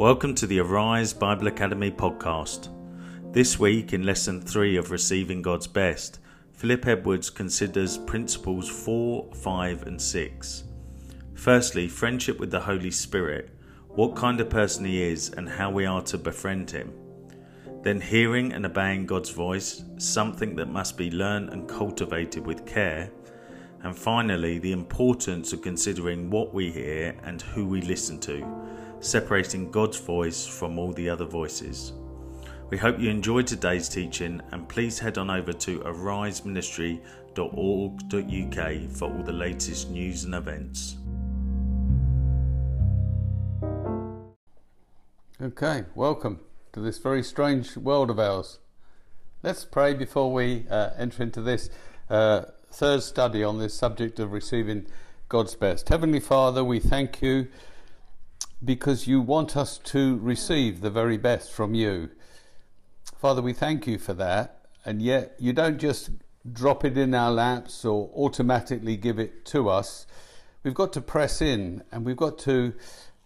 Welcome to the Arise Bible Academy podcast. This week, in lesson three of Receiving God's Best, Philip Edwards considers principles 4, 5, and 6. Firstly, friendship with the Holy Spirit, what kind of person he is, and how we are to befriend him. Then, hearing and obeying God's voice, something that must be learned and cultivated with care. And finally, the importance of considering what we hear and who we listen to, separating God's voice from all the other voices. We hope you enjoyed today's teaching and please head on over to ariseministry.org.uk for all the latest news and events. Okay, welcome to this very strange world of ours. Let's pray before we uh, enter into this uh, third study on this subject of receiving God's best. Heavenly Father, we thank you because you want us to receive the very best from you. Father, we thank you for that, and yet you don't just drop it in our laps or automatically give it to us. We've got to press in and we've got to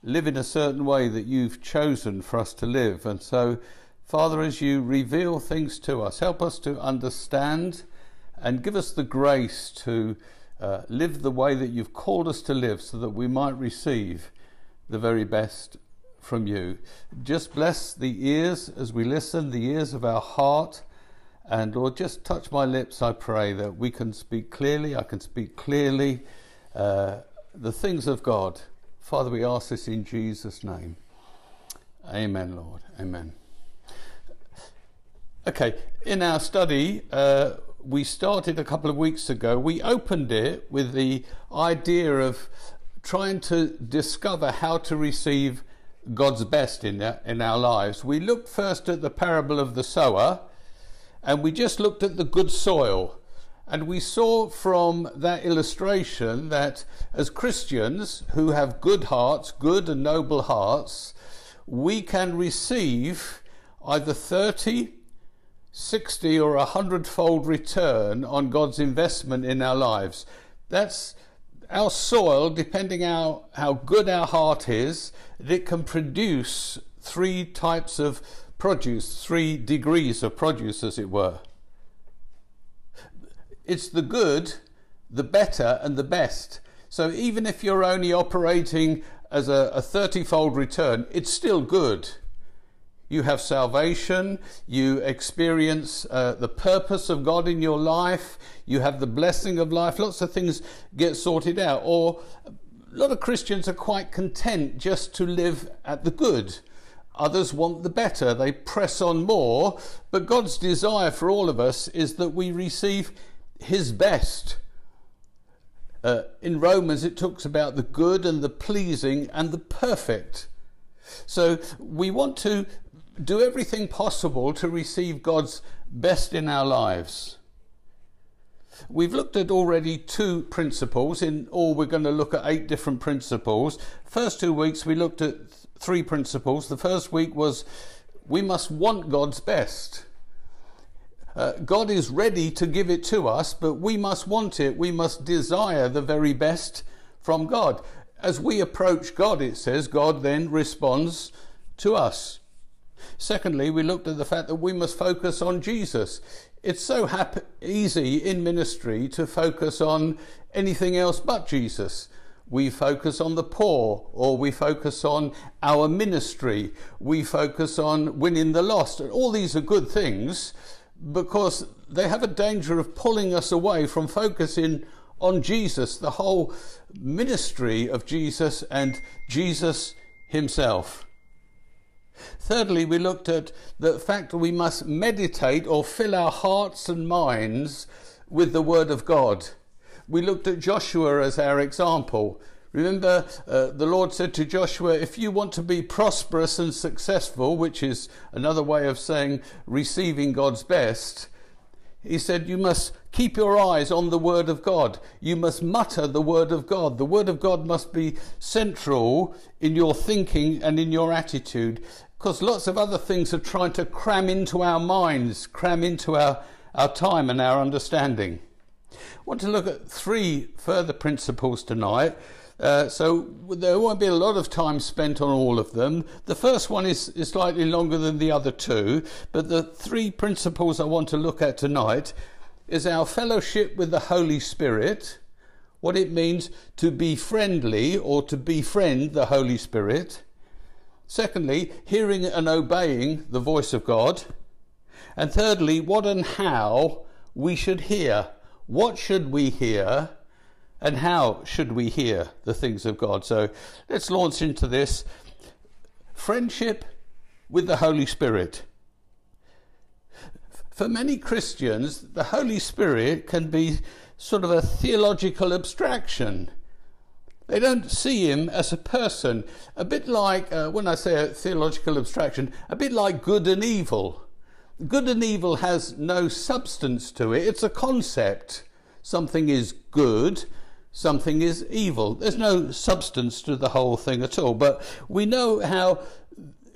live in a certain way that you've chosen for us to live. And so, Father, as you reveal things to us, help us to understand and give us the grace to uh, live the way that you've called us to live so that we might receive the very best from you. Just bless the ears as we listen, the ears of our heart. And Lord, just touch my lips, I pray, that we can speak clearly. I can speak clearly uh, the things of God Father, we ask this in Jesus' name. Amen, Lord. Amen. Okay, in our study, uh, we started a couple of weeks ago. We opened it with the idea of trying to discover how to receive God's best in our, in our lives. We looked first at the parable of the sower, and we just looked at the good soil. And we saw from that illustration that as Christians who have good hearts, good and noble hearts, we can receive either 30, 60, or a hundredfold return on God's investment in our lives. That's our soil, depending how, how good our heart is, it can produce three types of produce, three degrees of produce, as it were. It's the good, the better, and the best. So even if you're only operating as a, a 30 fold return, it's still good. You have salvation, you experience uh, the purpose of God in your life, you have the blessing of life, lots of things get sorted out. Or a lot of Christians are quite content just to live at the good. Others want the better, they press on more. But God's desire for all of us is that we receive his best. Uh, in Romans, it talks about the good and the pleasing and the perfect. So we want to do everything possible to receive God's best in our lives. We've looked at already two principles. In all, we're going to look at eight different principles. First two weeks, we looked at three principles. The first week was we must want God's best. Uh, God is ready to give it to us, but we must want it. We must desire the very best from God. As we approach God, it says, God then responds to us. Secondly, we looked at the fact that we must focus on Jesus. It's so happy, easy in ministry to focus on anything else but Jesus. We focus on the poor, or we focus on our ministry. We focus on winning the lost. And all these are good things because they have a danger of pulling us away from focusing on Jesus, the whole ministry of Jesus and Jesus himself. Thirdly, we looked at the fact that we must meditate or fill our hearts and minds with the Word of God. We looked at Joshua as our example. Remember, uh, the Lord said to Joshua, if you want to be prosperous and successful, which is another way of saying receiving God's best, he said, You must keep your eyes on the Word of God. You must mutter the Word of God. The Word of God must be central in your thinking and in your attitude, because lots of other things are trying to cram into our minds, cram into our, our time and our understanding. I want to look at three further principles tonight. Uh, so there won't be a lot of time spent on all of them. The first one is, is slightly longer than the other two, but the three principles I want to look at tonight is our fellowship with the Holy Spirit, what it means to be friendly or to befriend the Holy Spirit. Secondly, hearing and obeying the voice of God. And thirdly, what and how we should hear. What should we hear? And how should we hear the things of God? So let's launch into this. Friendship with the Holy Spirit. For many Christians, the Holy Spirit can be sort of a theological abstraction. They don't see him as a person, a bit like, uh, when I say a theological abstraction, a bit like good and evil. Good and evil has no substance to it, it's a concept. Something is good, something is evil. There's no substance to the whole thing at all. But we know how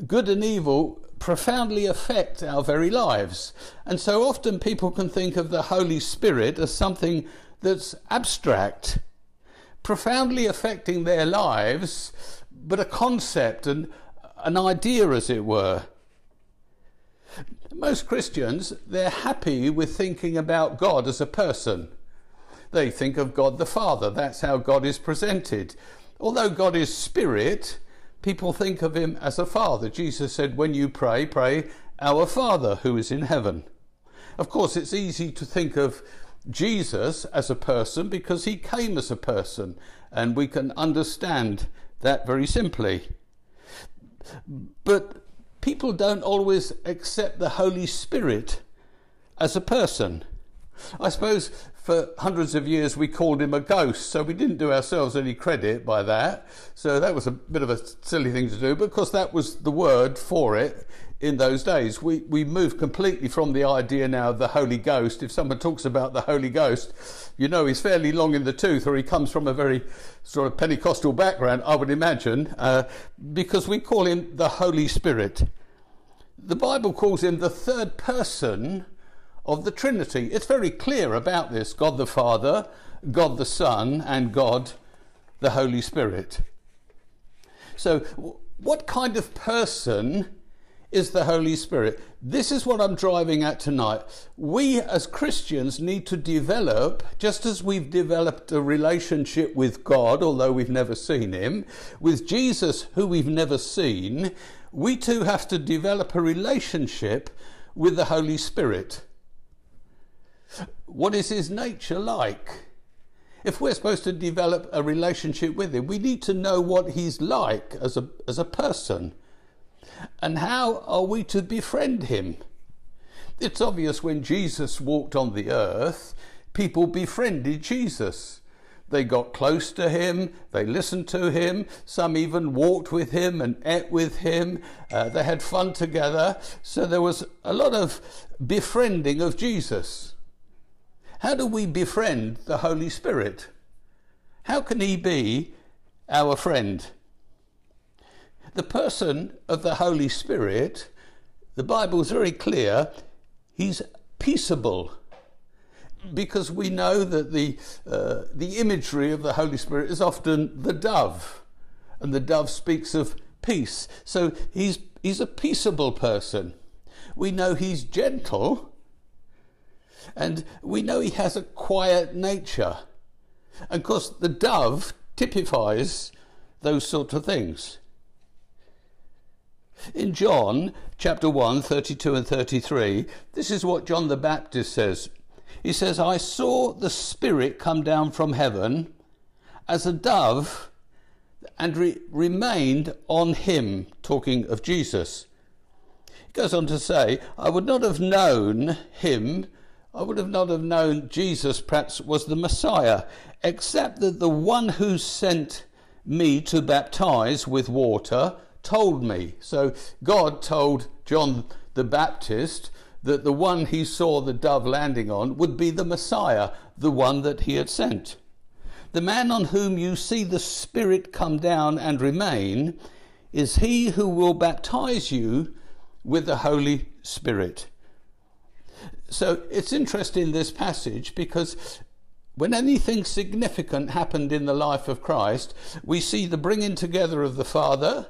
good and evil profoundly affect our very lives. And so often people can think of the Holy Spirit as something that's abstract, profoundly affecting their lives, but a concept and an idea, as it were. Most Christians, they're happy with thinking about God as a person. They think of God the Father. That's how God is presented. Although God is spirit, people think of him as a father. Jesus said, When you pray, pray, Our Father who is in heaven. Of course, it's easy to think of Jesus as a person because he came as a person, and we can understand that very simply. But people don't always accept the Holy Spirit as a person. I suppose for hundreds of years we called him a ghost, so we didn't do ourselves any credit by that. So that was a bit of a silly thing to do, because that was the word for it in those days. We, we moved completely from the idea now of the Holy Ghost. If someone talks about the Holy Ghost, you know he's fairly long in the tooth or he comes from a very sort of Pentecostal background, I would imagine, uh, because we call him the Holy Spirit. The Bible calls him the third person of the Trinity. It's very clear about this God the Father, God the Son, and God the Holy Spirit. So, what kind of person is the Holy Spirit? This is what I'm driving at tonight. We as Christians need to develop, just as we've developed a relationship with God, although we've never seen Him, with Jesus, who we've never seen, we too have to develop a relationship with the Holy Spirit. What is his nature like? If we're supposed to develop a relationship with him, we need to know what he's like as a, as a person. And how are we to befriend him? It's obvious when Jesus walked on the earth, people befriended Jesus. They got close to him, they listened to him, some even walked with him and ate with him. Uh, they had fun together. So there was a lot of befriending of Jesus. How do we befriend the Holy Spirit? How can He be our friend? The person of the Holy Spirit, the Bible is very clear, He's peaceable. Because we know that the, uh, the imagery of the Holy Spirit is often the dove, and the dove speaks of peace. So he's, he's a peaceable person. We know he's gentle and we know he has a quiet nature. And of course, the dove typifies those sort of things. In John chapter 1, 32 and 33, this is what John the Baptist says. He says, I saw the Spirit come down from heaven as a dove and re- remained on him, talking of Jesus. He goes on to say, I would not have known him I would have not have known Jesus perhaps was the Messiah, except that the one who sent me to baptize with water told me. So God told John the Baptist that the one he saw the dove landing on would be the Messiah, the one that he had sent. The man on whom you see the Spirit come down and remain is he who will baptize you with the Holy Spirit. So it's interesting this passage because when anything significant happened in the life of Christ, we see the bringing together of the Father,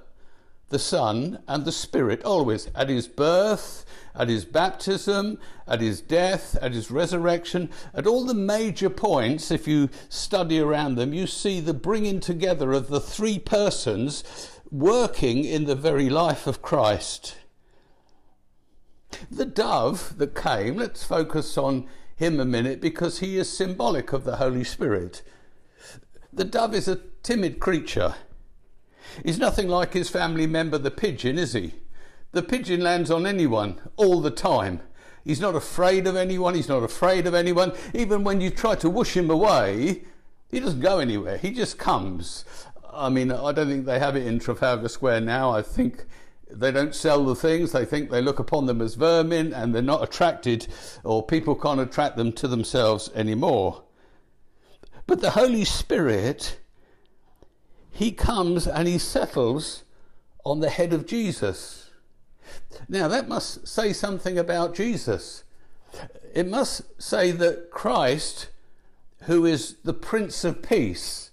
the Son, and the Spirit always at his birth, at his baptism, at his death, at his resurrection, at all the major points, if you study around them, you see the bringing together of the three persons working in the very life of Christ. The dove that came, let's focus on him a minute because he is symbolic of the Holy Spirit. The dove is a timid creature. He's nothing like his family member, the pigeon, is he? The pigeon lands on anyone all the time. He's not afraid of anyone, he's not afraid of anyone. Even when you try to whoosh him away, he doesn't go anywhere, he just comes. I mean, I don't think they have it in Trafalgar Square now. I think they don't sell the things. They think they look upon them as vermin and they're not attracted, or people can't attract them to themselves anymore. But the Holy Spirit, He comes and He settles on the head of Jesus. Now, that must say something about Jesus. It must say that Christ, who is the Prince of Peace,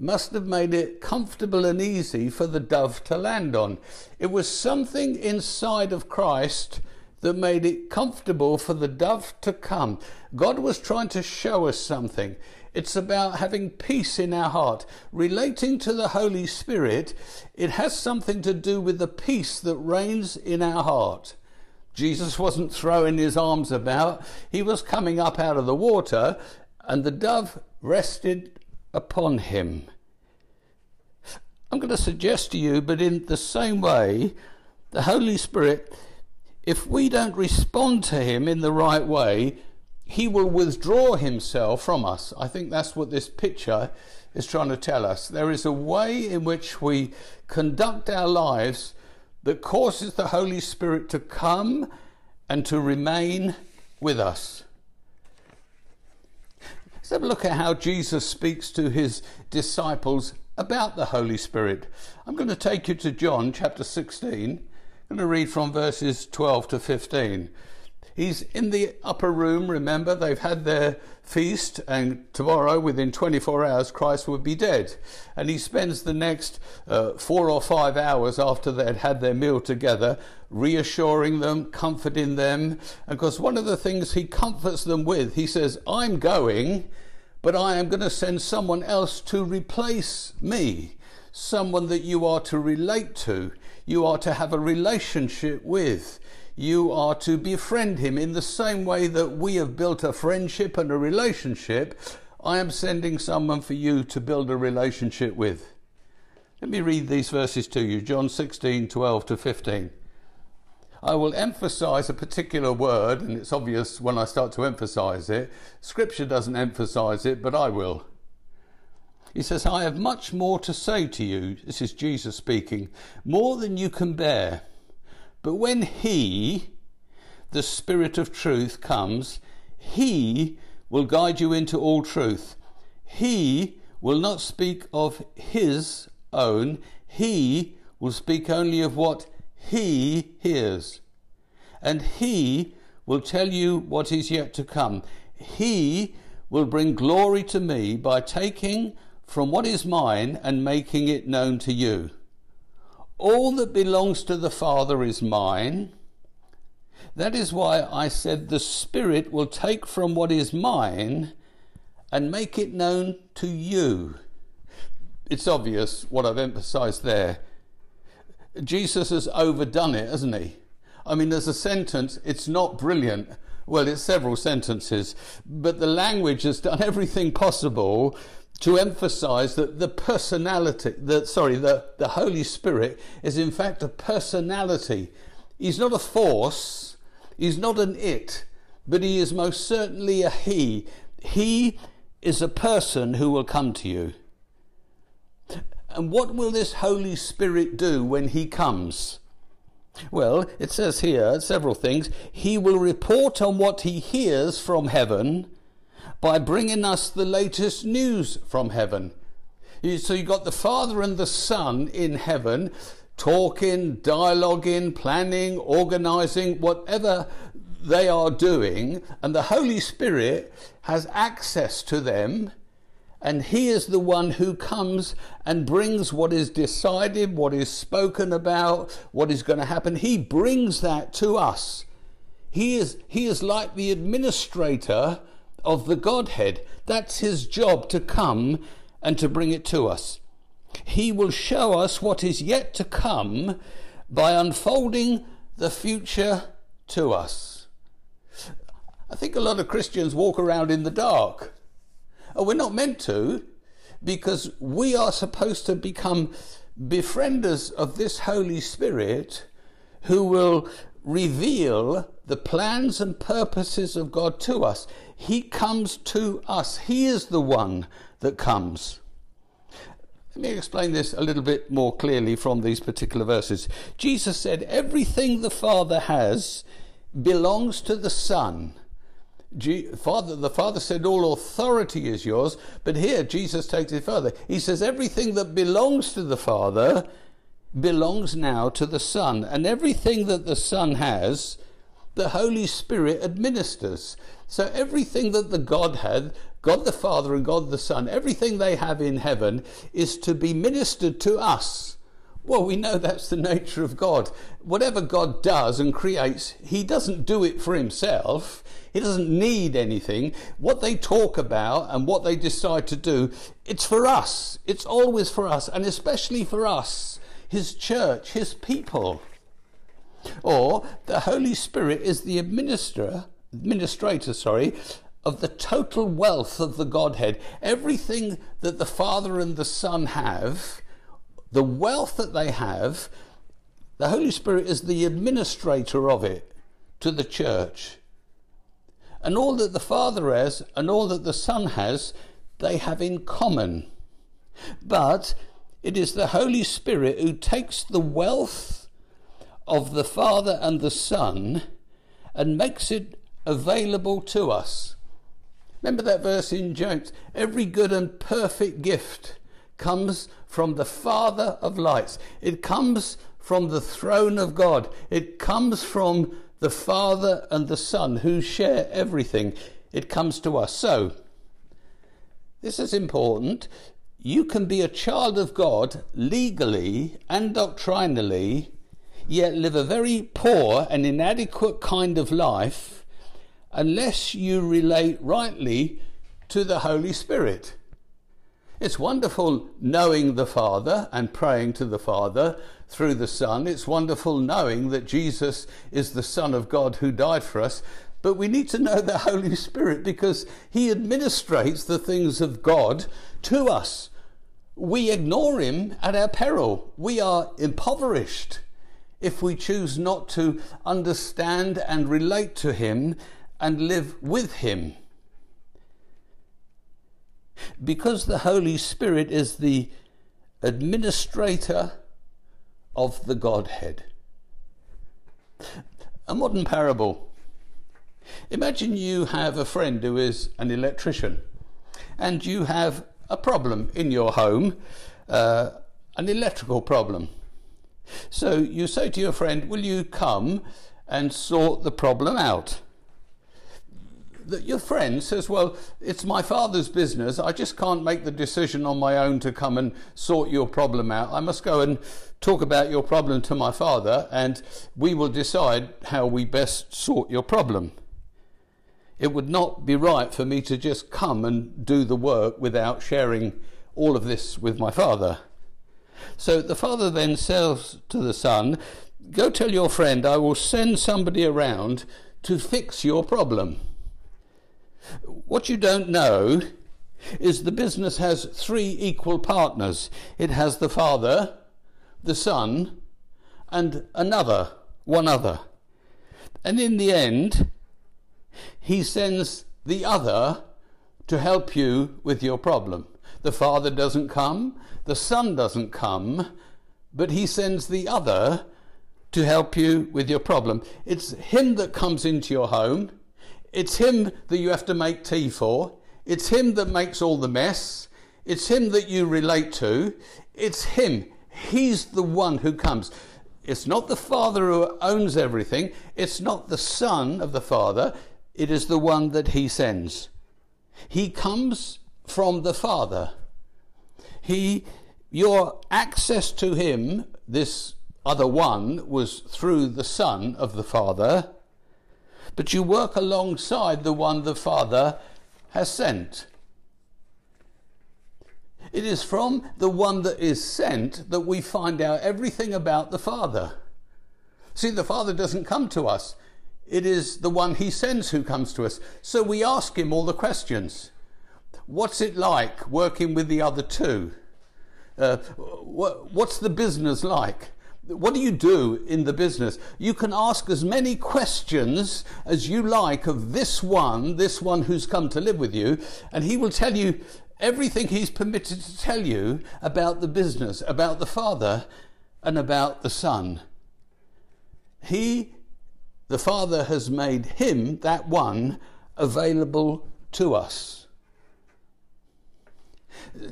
must have made it comfortable and easy for the dove to land on. It was something inside of Christ that made it comfortable for the dove to come. God was trying to show us something. It's about having peace in our heart. Relating to the Holy Spirit, it has something to do with the peace that reigns in our heart. Jesus wasn't throwing his arms about, he was coming up out of the water, and the dove rested upon him. I'm going to suggest to you, but in the same way, the Holy Spirit, if we don't respond to Him in the right way, He will withdraw Himself from us. I think that's what this picture is trying to tell us. There is a way in which we conduct our lives that causes the Holy Spirit to come and to remain with us. Let's have a look at how Jesus speaks to his disciples about the Holy Spirit. I'm going to take you to John chapter 16. I'm going to read from verses 12 to 15. He's in the upper room, remember, they've had their feast, and tomorrow, within 24 hours, Christ would be dead. And he spends the next uh, four or five hours after they'd had their meal together, reassuring them, comforting them. And because one of the things he comforts them with, he says, I'm going, but I am going to send someone else to replace me, someone that you are to relate to, you are to have a relationship with. You are to befriend him in the same way that we have built a friendship and a relationship. I am sending someone for you to build a relationship with. Let me read these verses to you John 16, 12 to 15. I will emphasize a particular word, and it's obvious when I start to emphasize it. Scripture doesn't emphasize it, but I will. He says, I have much more to say to you. This is Jesus speaking, more than you can bear. But when He, the Spirit of truth, comes, He will guide you into all truth. He will not speak of His own, He will speak only of what he hears, and He will tell you what is yet to come. He will bring glory to me by taking from what is mine and making it known to you. All that belongs to the Father is mine. That is why I said the Spirit will take from what is mine and make it known to you. It's obvious what I've emphasized there. Jesus has overdone it, hasn't he? I mean, there's a sentence, it's not brilliant. Well, it's several sentences, but the language has done everything possible to emphasize that the personality, the, sorry, the, the Holy Spirit is in fact a personality. He's not a force, he's not an it, but he is most certainly a he. He is a person who will come to you. And what will this Holy Spirit do when He comes? Well, it says here several things. He will report on what He hears from heaven by bringing us the latest news from heaven. So you've got the Father and the Son in heaven talking, dialoguing, planning, organizing, whatever they are doing, and the Holy Spirit has access to them, and He is the one who comes and brings what is decided, what is spoken about, what is going to happen. He brings that to us. He is, he is like the administrator of the Godhead. That's His job to come and to bring it to us. He will show us what is yet to come by unfolding the future to us. I think a lot of Christians walk around in the dark. We're not meant to, because we are supposed to become befrienders of this Holy Spirit who will reveal the plans and purposes of God to us. He comes to us, He is the one that comes. Let me explain this a little bit more clearly from these particular verses. Jesus said, Everything the Father has belongs to the Son. Father, the Father said, All authority is yours. But here, Jesus takes it further. He says, Everything that belongs to the Father belongs now to the Son. And everything that the Son has, the Holy Spirit administers. So everything that the Godhead, God the Father and God the Son, everything they have in heaven is to be ministered to us. Well, we know that's the nature of God. Whatever God does and creates, He doesn't do it for Himself. He doesn't need anything. What they talk about and what they decide to do, it's for us. It's always for us, and especially for us, His church, His people. Or the Holy Spirit is the administrator, administrator, sorry, of the total wealth of the Godhead. Everything that the Father and the Son have, the wealth that they have, the Holy Spirit is the administrator of it to the church. And all that the Father has and all that the Son has, they have in common. But it is the Holy Spirit who takes the wealth of the Father and the Son and makes it available to us. Remember that verse in James? Every good and perfect gift comes from the Father of lights. It comes from the throne of God. It comes from the Father and the Son who share everything. It comes to us. So, this is important. You can be a child of God legally and doctrinally yet live a very poor and inadequate kind of life unless you relate rightly to the Holy Spirit. It's wonderful knowing the Father and praying to the Father through the Son. It's wonderful knowing that Jesus is the Son of God who died for us. But we need to know the Holy Spirit because He administrates the things of God to us. We ignore Him at our peril. We are impoverished if we choose not to understand and relate to Him and live with Him. Because the Holy Spirit is the administrator of the Godhead. A modern parable. Imagine you have a friend who is an electrician and you have a problem in your home, uh, an electrical problem. So you say to your friend, Will you come and sort the problem out? That your friend says, Well, it's my father's business. I just can't make the decision on my own to come and sort your problem out. I must go and talk about your problem to my father, and we will decide how we best sort your problem. It would not be right for me to just come and do the work without sharing all of this with my father. So the father then says to the son, Go tell your friend, I will send somebody around to fix your problem. What you don't know is the business has three equal partners it has the father, the son, and another, one other. And in the end, he sends the other to help you with your problem. The father doesn't come, the son doesn't come, but he sends the other to help you with your problem. It's him that comes into your home, it's him that you have to make tea for, it's him that makes all the mess, it's him that you relate to, it's him. He's the one who comes. It's not the Father who owns everything. It's not the Son of the Father. It is the one that He sends. He comes from the Father. He, your access to Him, this other one, was through the Son of the Father, but you work alongside the one the Father has sent. It is from the one that is sent that we find out everything about the Father. See, the Father doesn't come to us. It is the one he sends who comes to us. So we ask him all the questions. What's it like working with the other two? Uh, what's the business like? What do you do in the business? You can ask as many questions as you like of this one, this one who's come to live with you, and he will tell you everything he's permitted to tell you about the business, about the Father, and about the Son. He, the Father, has made him, that one, available to us.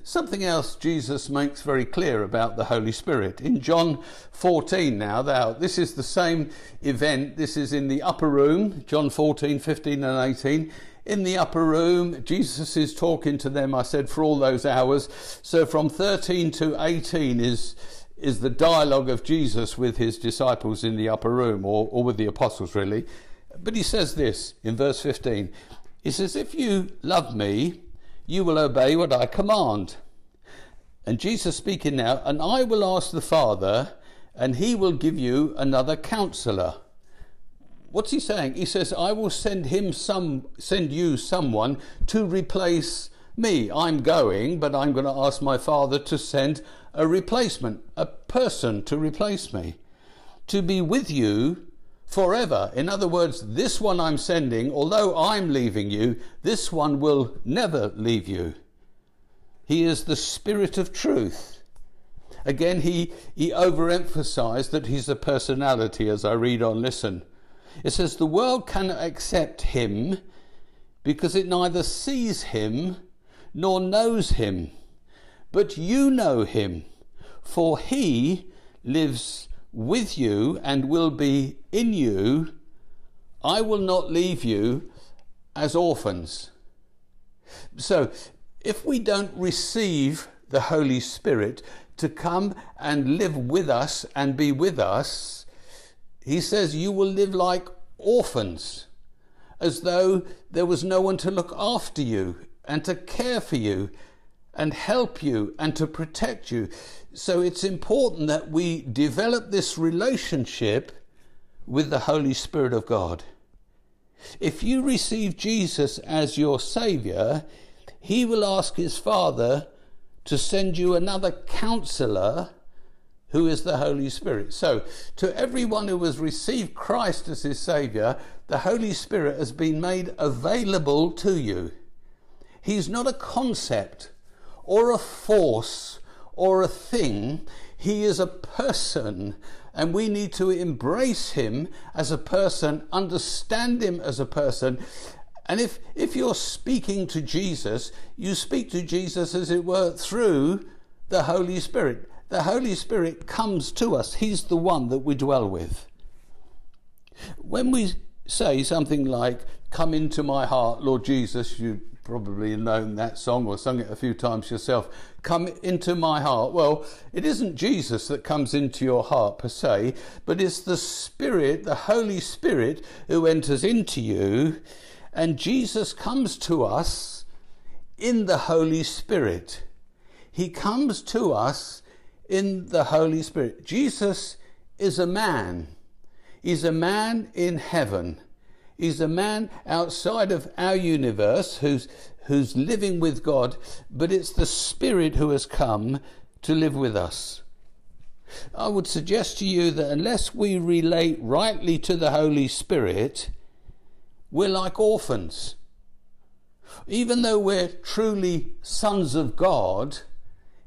Something else Jesus makes very clear about the Holy Spirit. In John 14 now, now, this is the same event. This is in the upper room, John 14, 15 and 18 in the upper room. Jesus is talking to them, I said, for all those hours. So from 13 to 18 is, is the dialogue of Jesus with his disciples in the upper room, or, or with the apostles, really. But he says this in verse 15 He says, If you love me, you will obey what I command. And Jesus speaking now, and I will ask the Father, and he will give you another counselor what's he saying? He says, I will send him some, send you someone to replace me. I'm going, but I'm going to ask my father to send a replacement, a person to replace me, to be with you forever. In other words, this one I'm sending, although I'm leaving you, this one will never leave you. He is the Spirit of truth. Again, he, he overemphasized that he's a personality as I read on, listen. It says, The world cannot accept him because it neither sees him nor knows him. But you know him, for he lives with you and will be in you. I will not leave you as orphans. So, if we don't receive the Holy Spirit to come and live with us and be with us, he says, You will live like orphans, as though there was no one to look after you and to care for you and help you and to protect you. So it's important that we develop this relationship with the Holy Spirit of God. If you receive Jesus as your Saviour, He will ask His Father to send you another counselor who is the Holy Spirit. So, to everyone who has received Christ as his Saviour, the Holy Spirit has been made available to you. He's not a concept or a force or a thing, he is a person. And we need to embrace him as a person, understand him as a person. And if, if you're speaking to Jesus, you speak to Jesus, as it were, through the Holy Spirit the Holy Spirit comes to us. He's the one that we dwell with. When we say something like, Come into my heart, Lord Jesus, you probably known that song or sung it a few times yourself. Come into my heart. Well, it isn't Jesus that comes into your heart per se, but it's the Spirit, the Holy Spirit, who enters into you, and Jesus comes to us in the Holy Spirit. He comes to us in the Holy Spirit. Jesus is a man. He's a man in heaven. He's a man outside of our universe who's, who's living with God, but it's the Spirit who has come to live with us. I would suggest to you that unless we relate rightly to the Holy Spirit, we're like orphans. Even though we're truly sons of God,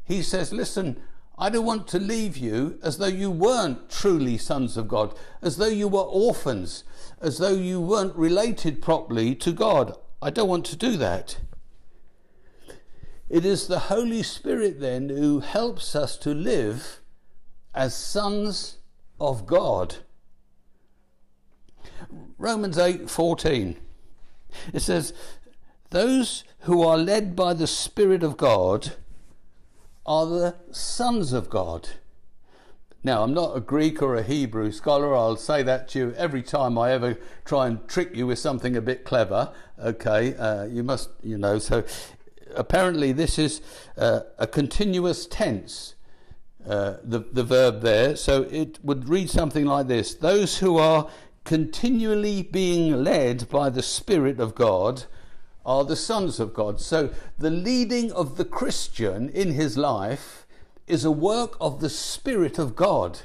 he says, Listen, I don't want to leave you as though you weren't truly sons of God, as though you were orphans, as though you weren't related properly to God. I don't want to do that. It is the Holy Spirit then who helps us to live as sons of God. Romans 8:14. It says, "Those who are led by the Spirit of God are the sons of God." Now, I'm not a Greek or a Hebrew scholar. I'll say that to you every time I ever try and trick you with something a bit clever. Okay, uh, you must, you know. So, apparently, this is uh, a continuous tense. Uh, the the verb there, so it would read something like this: Those who are continually being led by the Spirit of God are the sons of God. So, the leading of the Christian in his life is a work of the Spirit of God.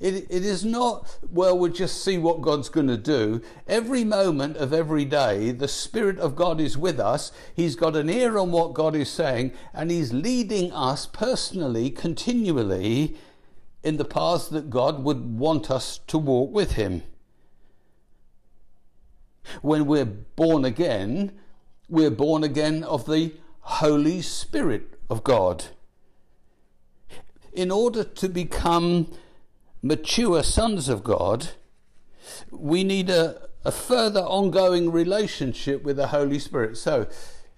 It, it is not, well, we'll just see what God's going to do. Every moment of every day, the Spirit of God is with us. He's got an ear on what God is saying, and He's leading us personally, continually, in the paths that God would want us to walk with Him. When we're born again, we're born again of the Holy Spirit of God in order to become mature sons of God, we need a, a further ongoing relationship with the Holy Spirit. So,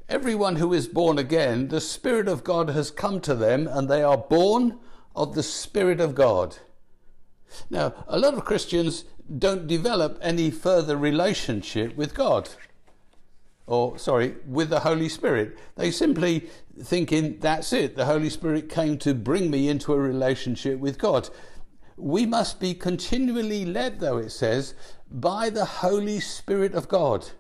everyone who is born again, the Spirit of God has come to them and they are born of the Spirit of God. Now, a lot of Christians don't develop any further relationship with God or sorry, with the Holy Spirit. They simply thinking that's it. The Holy Spirit came to bring me into a relationship with God. We must be continually led, though it says, by the Holy Spirit of God.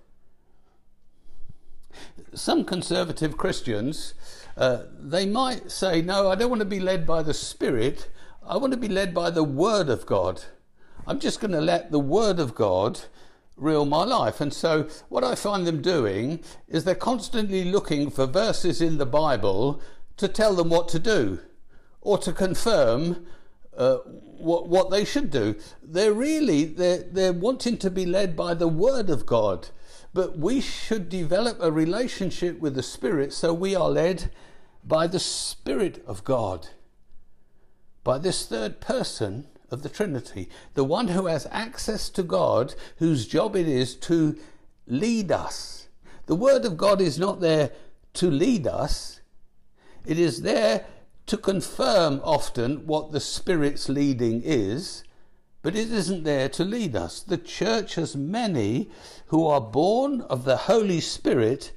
Some conservative Christians, uh, they might say, No, I don't want to be led by the Spirit. I want to be led by the Word of God. I'm just going to let the Word of God rule my life. And so, what I find them doing is they're constantly looking for verses in the Bible to tell them what to do or to confirm uh, what, what they should do. They're really they're, they're wanting to be led by the Word of God. But we should develop a relationship with the Spirit so we are led by the Spirit of God, by this third person of the Trinity, the one who has access to God, whose job it is to lead us. The Word of God is not there to lead us, it is there to confirm often what the Spirit's leading is, but it isn't there to lead us. The church has many who are born of the Holy Spirit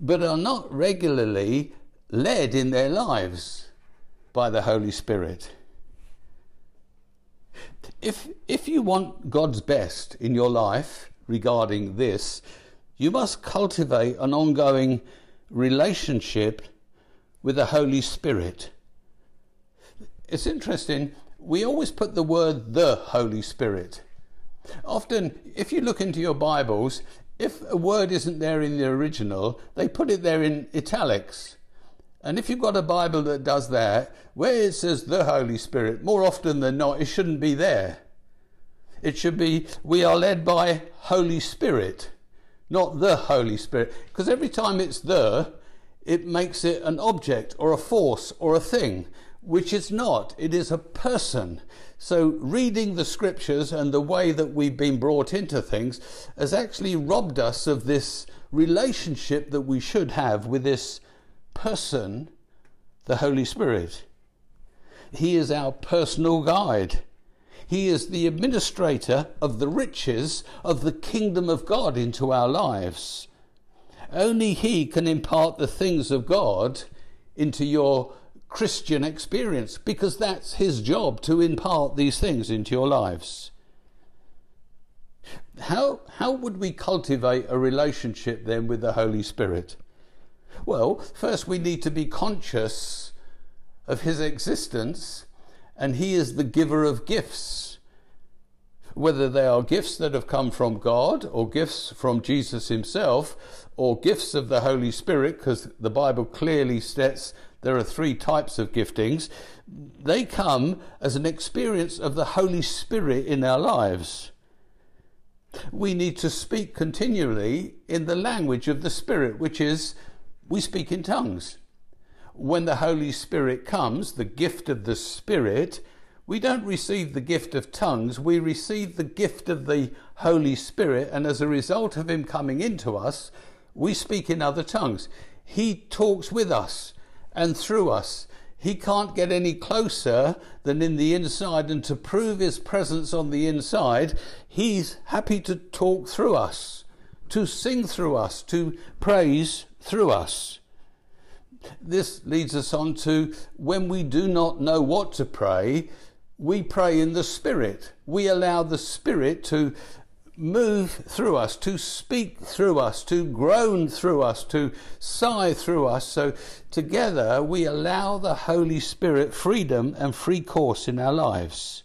but are not regularly led in their lives by the Holy Spirit if if you want God's best in your life regarding this, you must cultivate an ongoing relationship with the Holy Spirit. It's interesting, we always put the word the Holy Spirit. Often, if you look into your Bibles, if a word isn't there in the original, they put it there in italics. And if you've got a Bible that does that, where it says the Holy Spirit, more often than not, it shouldn't be there. It should be, we are led by Holy Spirit, not the Holy Spirit. Because every time it's the, it makes it an object or a force or a thing, which it's not. It is a person. So reading the scriptures and the way that we've been brought into things has actually robbed us of this relationship that we should have with this person, the Holy Spirit. He is our personal guide. He is the administrator of the riches of the kingdom of God into our lives. Only He can impart the things of God into your Christian experience because that's His job to impart these things into your lives. How, how would we cultivate a relationship then with the Holy Spirit? Well, first we need to be conscious of his existence, and he is the giver of gifts. Whether they are gifts that have come from God, or gifts from Jesus himself, or gifts of the Holy Spirit, because the Bible clearly states there are three types of giftings, they come as an experience of the Holy Spirit in our lives. We need to speak continually in the language of the Spirit, which is we speak in tongues. When the Holy Spirit comes, the gift of the Spirit, We don't receive the gift of tongues, we receive the gift of the Holy Spirit, and as a result of Him coming into us, we speak in other tongues. He talks with us and through us. He can't get any closer than in the inside, and to prove His presence on the inside, He's happy to talk through us, to sing through us, to praise through us. This leads us on to when we do not know what to pray, we pray in the Spirit. We allow the Spirit to move through us, to speak through us, to groan through us, to sigh through us. So together we allow the Holy Spirit freedom and free course in our lives.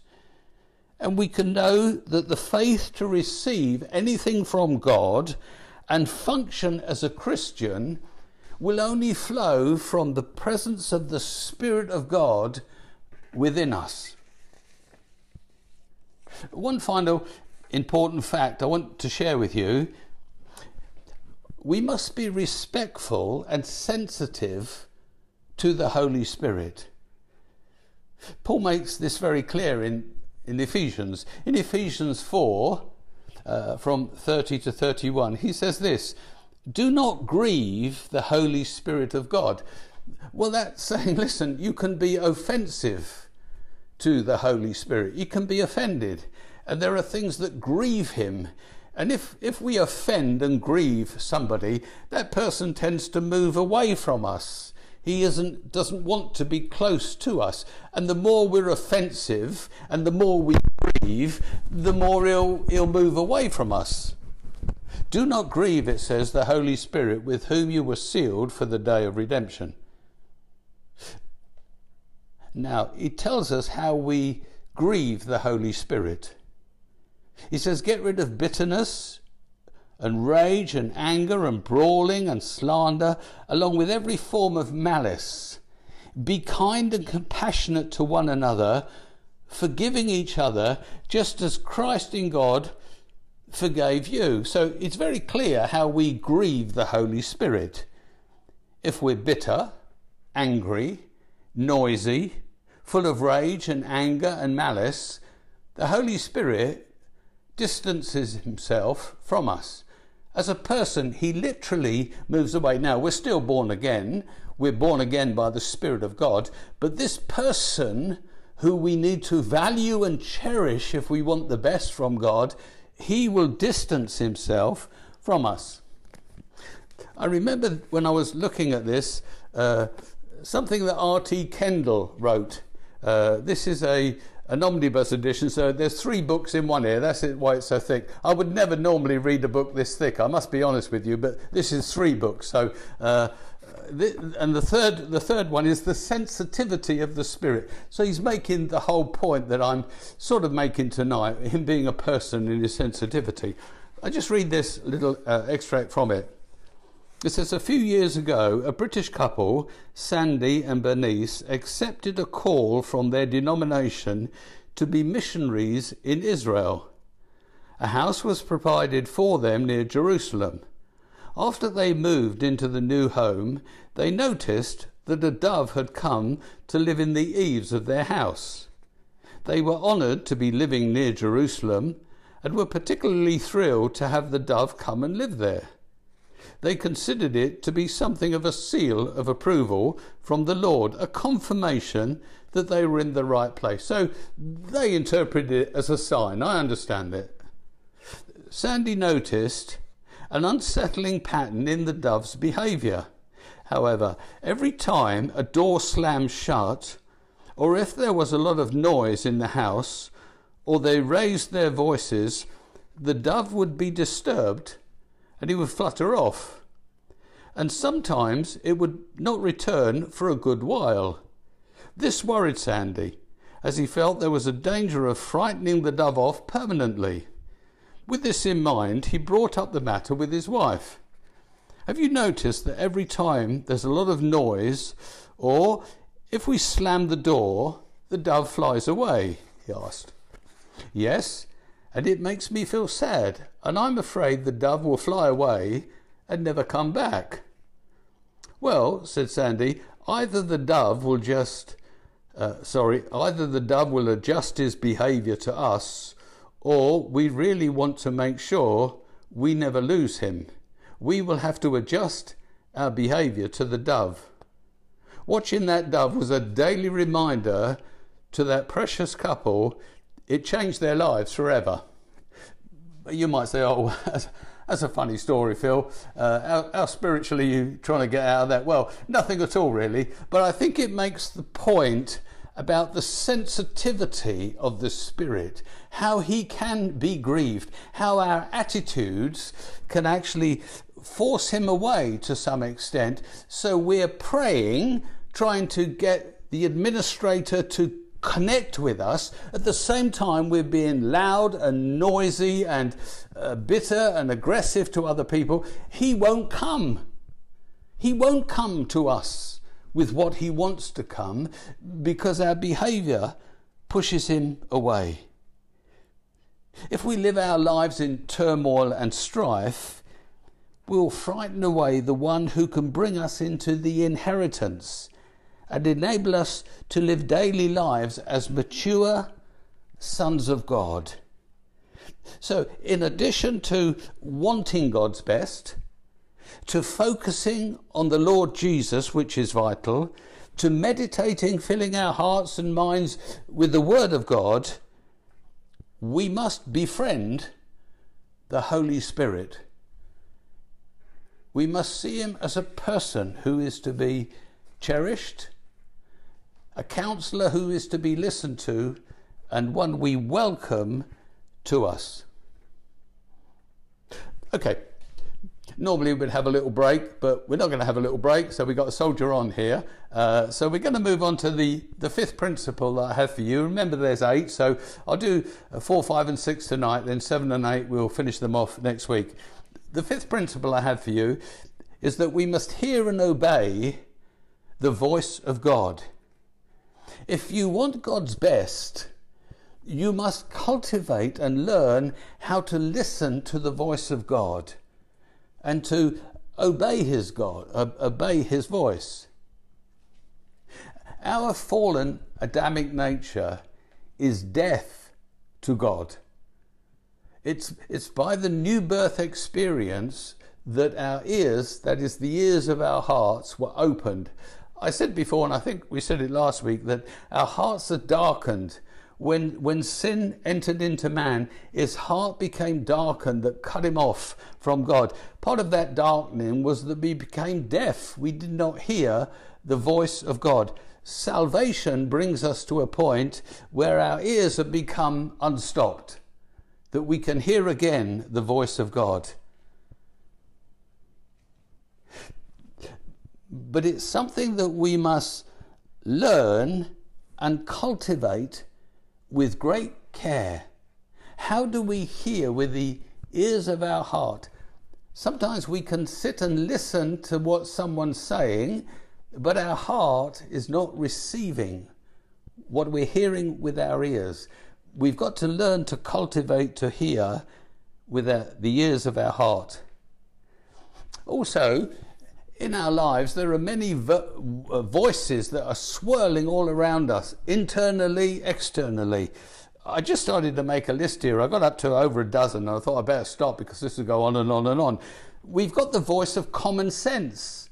And we can know that the faith to receive anything from God and function as a Christian will only flow from the presence of the Spirit of God within us. One final important fact I want to share with you we must be respectful and sensitive to the Holy Spirit. Paul makes this very clear in, in Ephesians. In Ephesians 4, uh, from 30 to 31, he says this Do not grieve the Holy Spirit of God. Well, that's saying, listen, you can be offensive to the Holy Spirit. You can be offended, and there are things that grieve him. And if, if we offend and grieve somebody, that person tends to move away from us. He isn't, doesn't want to be close to us. And the more we're offensive and the more we grieve, the more he'll, he'll move away from us. Do not grieve, it says, the Holy Spirit with whom you were sealed for the day of redemption. Now, he tells us how we grieve the Holy Spirit. He says, Get rid of bitterness and rage and anger and brawling and slander, along with every form of malice. Be kind and compassionate to one another, forgiving each other, just as Christ in God forgave you. So it's very clear how we grieve the Holy Spirit. If we're bitter, angry, noisy, full of rage and anger and malice, the Holy Spirit distances himself from us. As a person, he literally moves away. Now, we're still born again. We're born again by the Spirit of God. But this person who we need to value and cherish if we want the best from God, he will distance himself from us. I remember when I was looking at this, uh, something that R.T. Kendall wrote. Uh, this is a an omnibus edition, so there's three books in one here. That's why it's so thick. I would never normally read a book this thick. I must be honest with you, but this is three books. So, uh, th- and the third, the third one is the sensitivity of the spirit. So he's making the whole point that I'm sort of making tonight. Him being a person in his sensitivity. I just read this little uh, extract from it. It says a few years ago, a British couple, Sandy and Bernice, accepted a call from their denomination to be missionaries in Israel. A house was provided for them near Jerusalem. After they moved into the new home, they noticed that a dove had come to live in the eaves of their house. They were honoured to be living near Jerusalem and were particularly thrilled to have the dove come and live there they considered it to be something of a seal of approval from the Lord, a confirmation that they were in the right place. So they interpreted it as a sign. I understand it. Sandy noticed an unsettling pattern in the dove's behaviour. However, every time a door slammed shut, or if there was a lot of noise in the house, or they raised their voices, the dove would be disturbed and he would flutter off. And sometimes it would not return for a good while. This worried Sandy, as he felt there was a danger of frightening the dove off permanently. With this in mind, he brought up the matter with his wife. Have you noticed that every time there's a lot of noise, or if we slam the door, the dove flies away? he asked. Yes, and it makes me feel sad, and I'm afraid the dove will fly away and never come back. Well, said Sandy, either the dove will just uh, sorry, either the dove will adjust his behavior to us, or we really want to make sure we never lose him. We will have to adjust our behavior to the dove. Watching that dove was a daily reminder to that precious couple, it changed their lives forever. You might say, oh, that's a funny story, Phil. Uh, how, how spiritually are you trying to get out of that? Well, nothing at all, really. But I think it makes the point about the sensitivity of the Spirit, how He can be grieved, how our attitudes can actually force Him away to some extent. So we're praying, trying to get the administrator to connect with us. At the same time, we're being loud and noisy and uh, bitter and aggressive to other people. He won't come. He won't come to us with what he wants to come because our behavior pushes him away. If we live our lives in turmoil and strife, we'll frighten away the one who can bring us into the inheritance and enable us to live daily lives as mature sons of God. So, in addition to wanting God's best, to focusing on the Lord Jesus, which is vital, to meditating, filling our hearts and minds with the Word of God, we must befriend the Holy Spirit. We must see Him as a person who is to be cherished, a counselor who is to be listened to, and one we welcome to us. Okay, normally we'd have a little break, but we're not going to have a little break, so we've got a soldier on here. Uh, so we're going to move on to the, the fifth principle that I have for you. Remember, there's eight, so I'll do four, five, and six tonight, then seven and eight, we'll finish them off next week. The fifth principle I have for you is that we must hear and obey the voice of God. If you want God's best, you must cultivate and learn how to listen to the voice of God and to obey his God, obey his voice. Our fallen Adamic nature is death to God. It's, it's by the new birth experience that our ears, that is, the ears of our hearts, were opened I said before, and I think we said it last week, that our hearts are darkened. When, when sin entered into man, his heart became darkened that cut him off from God. Part of that darkening was that we became deaf. We did not hear the voice of God. Salvation brings us to a point where our ears have become unstopped, that we can hear again the voice of God. But it's something that we must learn and cultivate with great care. How do we hear with the ears of our heart? Sometimes we can sit and listen to what someone's saying, but our heart is not receiving what we're hearing with our ears. We've got to learn to cultivate to hear with uh, the ears of our heart. Also, in our lives, there are many vo- uh, voices that are swirling all around us, internally, externally. I just started to make a list here. I got up to over a dozen, and I thought I better stop because this will go on and on and on. We've got the voice of common sense.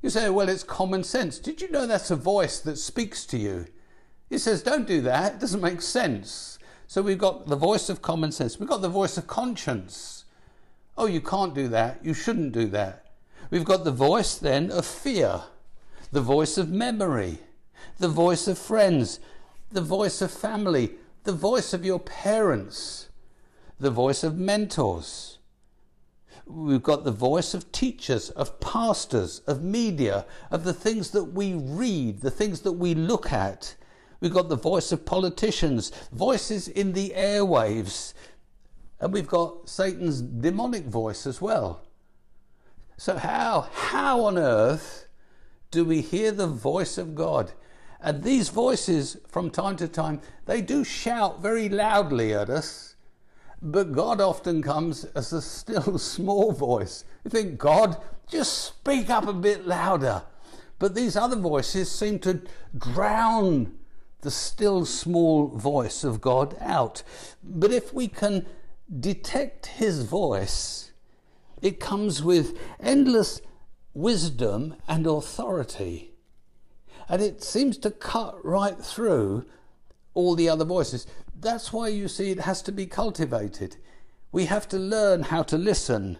You say, well, it's common sense. Did you know that's a voice that speaks to you? It says, don't do that. It doesn't make sense. So we've got the voice of common sense. We've got the voice of conscience. Oh, you can't do that. You shouldn't do that. We've got the voice then of fear, the voice of memory, the voice of friends, the voice of family, the voice of your parents, the voice of mentors. We've got the voice of teachers, of pastors, of media, of the things that we read, the things that we look at. We've got the voice of politicians, voices in the airwaves, and we've got Satan's demonic voice as well. So, how, how on earth do we hear the voice of God? And these voices, from time to time, they do shout very loudly at us, but God often comes as a still small voice. You think, God, just speak up a bit louder. But these other voices seem to drown the still small voice of God out. But if we can detect His voice, it comes with endless wisdom and authority. And it seems to cut right through all the other voices. That's why you see it has to be cultivated. We have to learn how to listen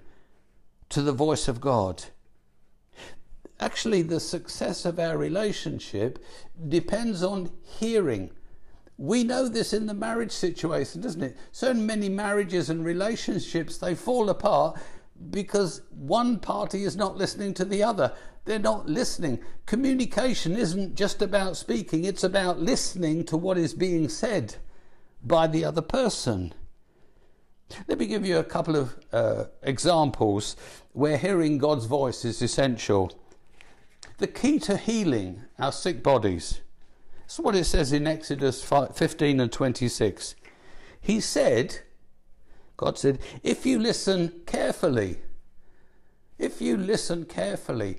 to the voice of God. Actually, the success of our relationship depends on hearing. We know this in the marriage situation, doesn't it? So many marriages and relationships they fall apart because one party is not listening to the other. They're not listening. Communication isn't just about speaking, it's about listening to what is being said by the other person. Let me give you a couple of uh, examples where hearing God's voice is essential. The key to healing our sick bodies. That's what it says in Exodus 15 and 26. He said, God said, if you listen carefully, if you listen carefully,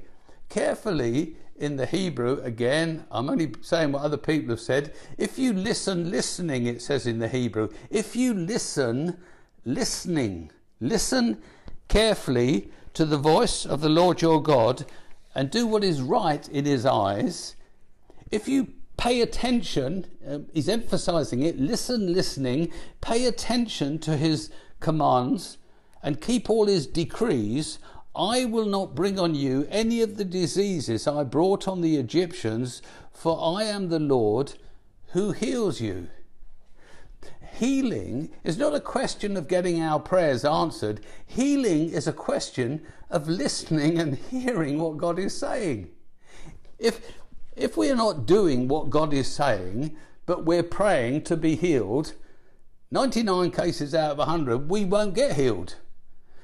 carefully in the Hebrew, again, I'm only saying what other people have said. If you listen, listening, it says in the Hebrew. If you listen, listening, listen carefully to the voice of the Lord your God and do what is right in his eyes, if you pay attention, um, he's emphasizing it, listen, listening, pay attention to his commands and keep all his decrees, I will not bring on you any of the diseases I brought on the Egyptians, for I am the Lord who heals you. Healing is not a question of getting our prayers answered. Healing is a question of listening and hearing what God is saying. If, if we are not doing what God is saying, but we're praying to be healed, 99 cases out of 100, we won't get healed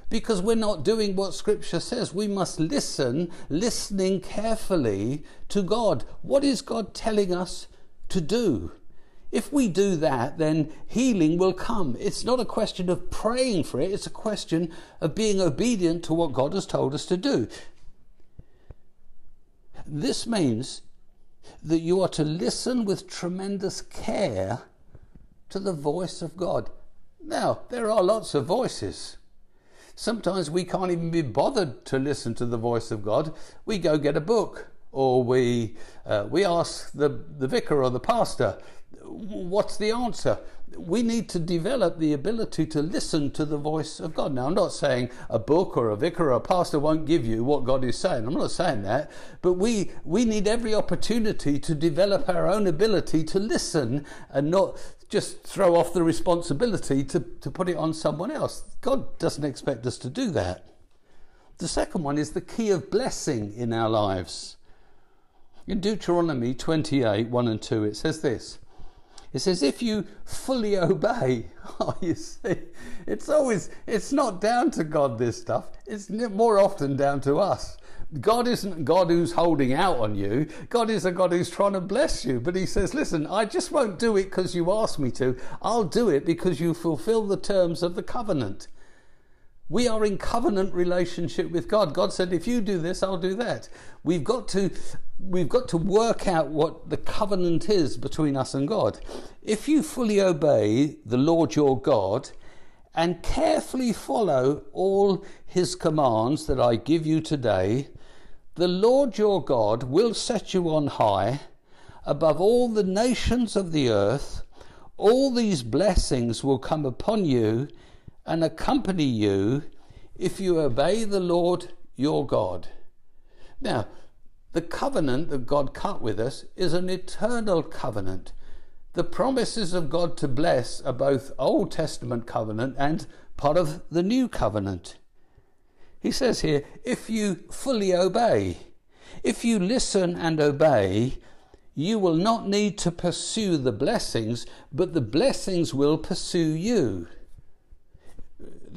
because we're not doing what Scripture says. We must listen, listening carefully to God. What is God telling us to do? If we do that, then healing will come. It's not a question of praying for it, it's a question of being obedient to what God has told us to do. This means that you are to listen with tremendous care to the voice of God. Now, there are lots of voices. Sometimes we can't even be bothered to listen to the voice of God. We go get a book, or we uh, we ask the the vicar or the pastor, "What's the answer?" We need to develop the ability to listen to the voice of God. Now, I'm not saying a book or a vicar or a pastor won't give you what God is saying. I'm not saying that. But we, we need every opportunity to develop our own ability to listen and not just throw off the responsibility to, to put it on someone else. God doesn't expect us to do that. The second one is the key of blessing in our lives. In Deuteronomy 28 1 and 2, it says this. It says, if you fully obey, oh, you see, it's always, it's not down to God, this stuff. It's more often down to us. God isn't God who's holding out on you. God is a God who's trying to bless you. But He says, listen, I just won't do it because you asked me to. I'll do it because you fulfill the terms of the covenant. We are in covenant relationship with God. God said, if you do this, I'll do that. We've got to we've got to work out what the covenant is between us and God. If you fully obey the Lord your God and carefully follow all his commands that I give you today, the Lord your God will set you on high above all the nations of the earth. All these blessings will come upon you and accompany you if you obey the Lord your God. Now, the covenant that God cut with us is an eternal covenant. The promises of God to bless are both Old Testament covenant and part of the New Covenant. He says here, if you fully obey, if you listen and obey, you will not need to pursue the blessings, but the blessings will pursue you.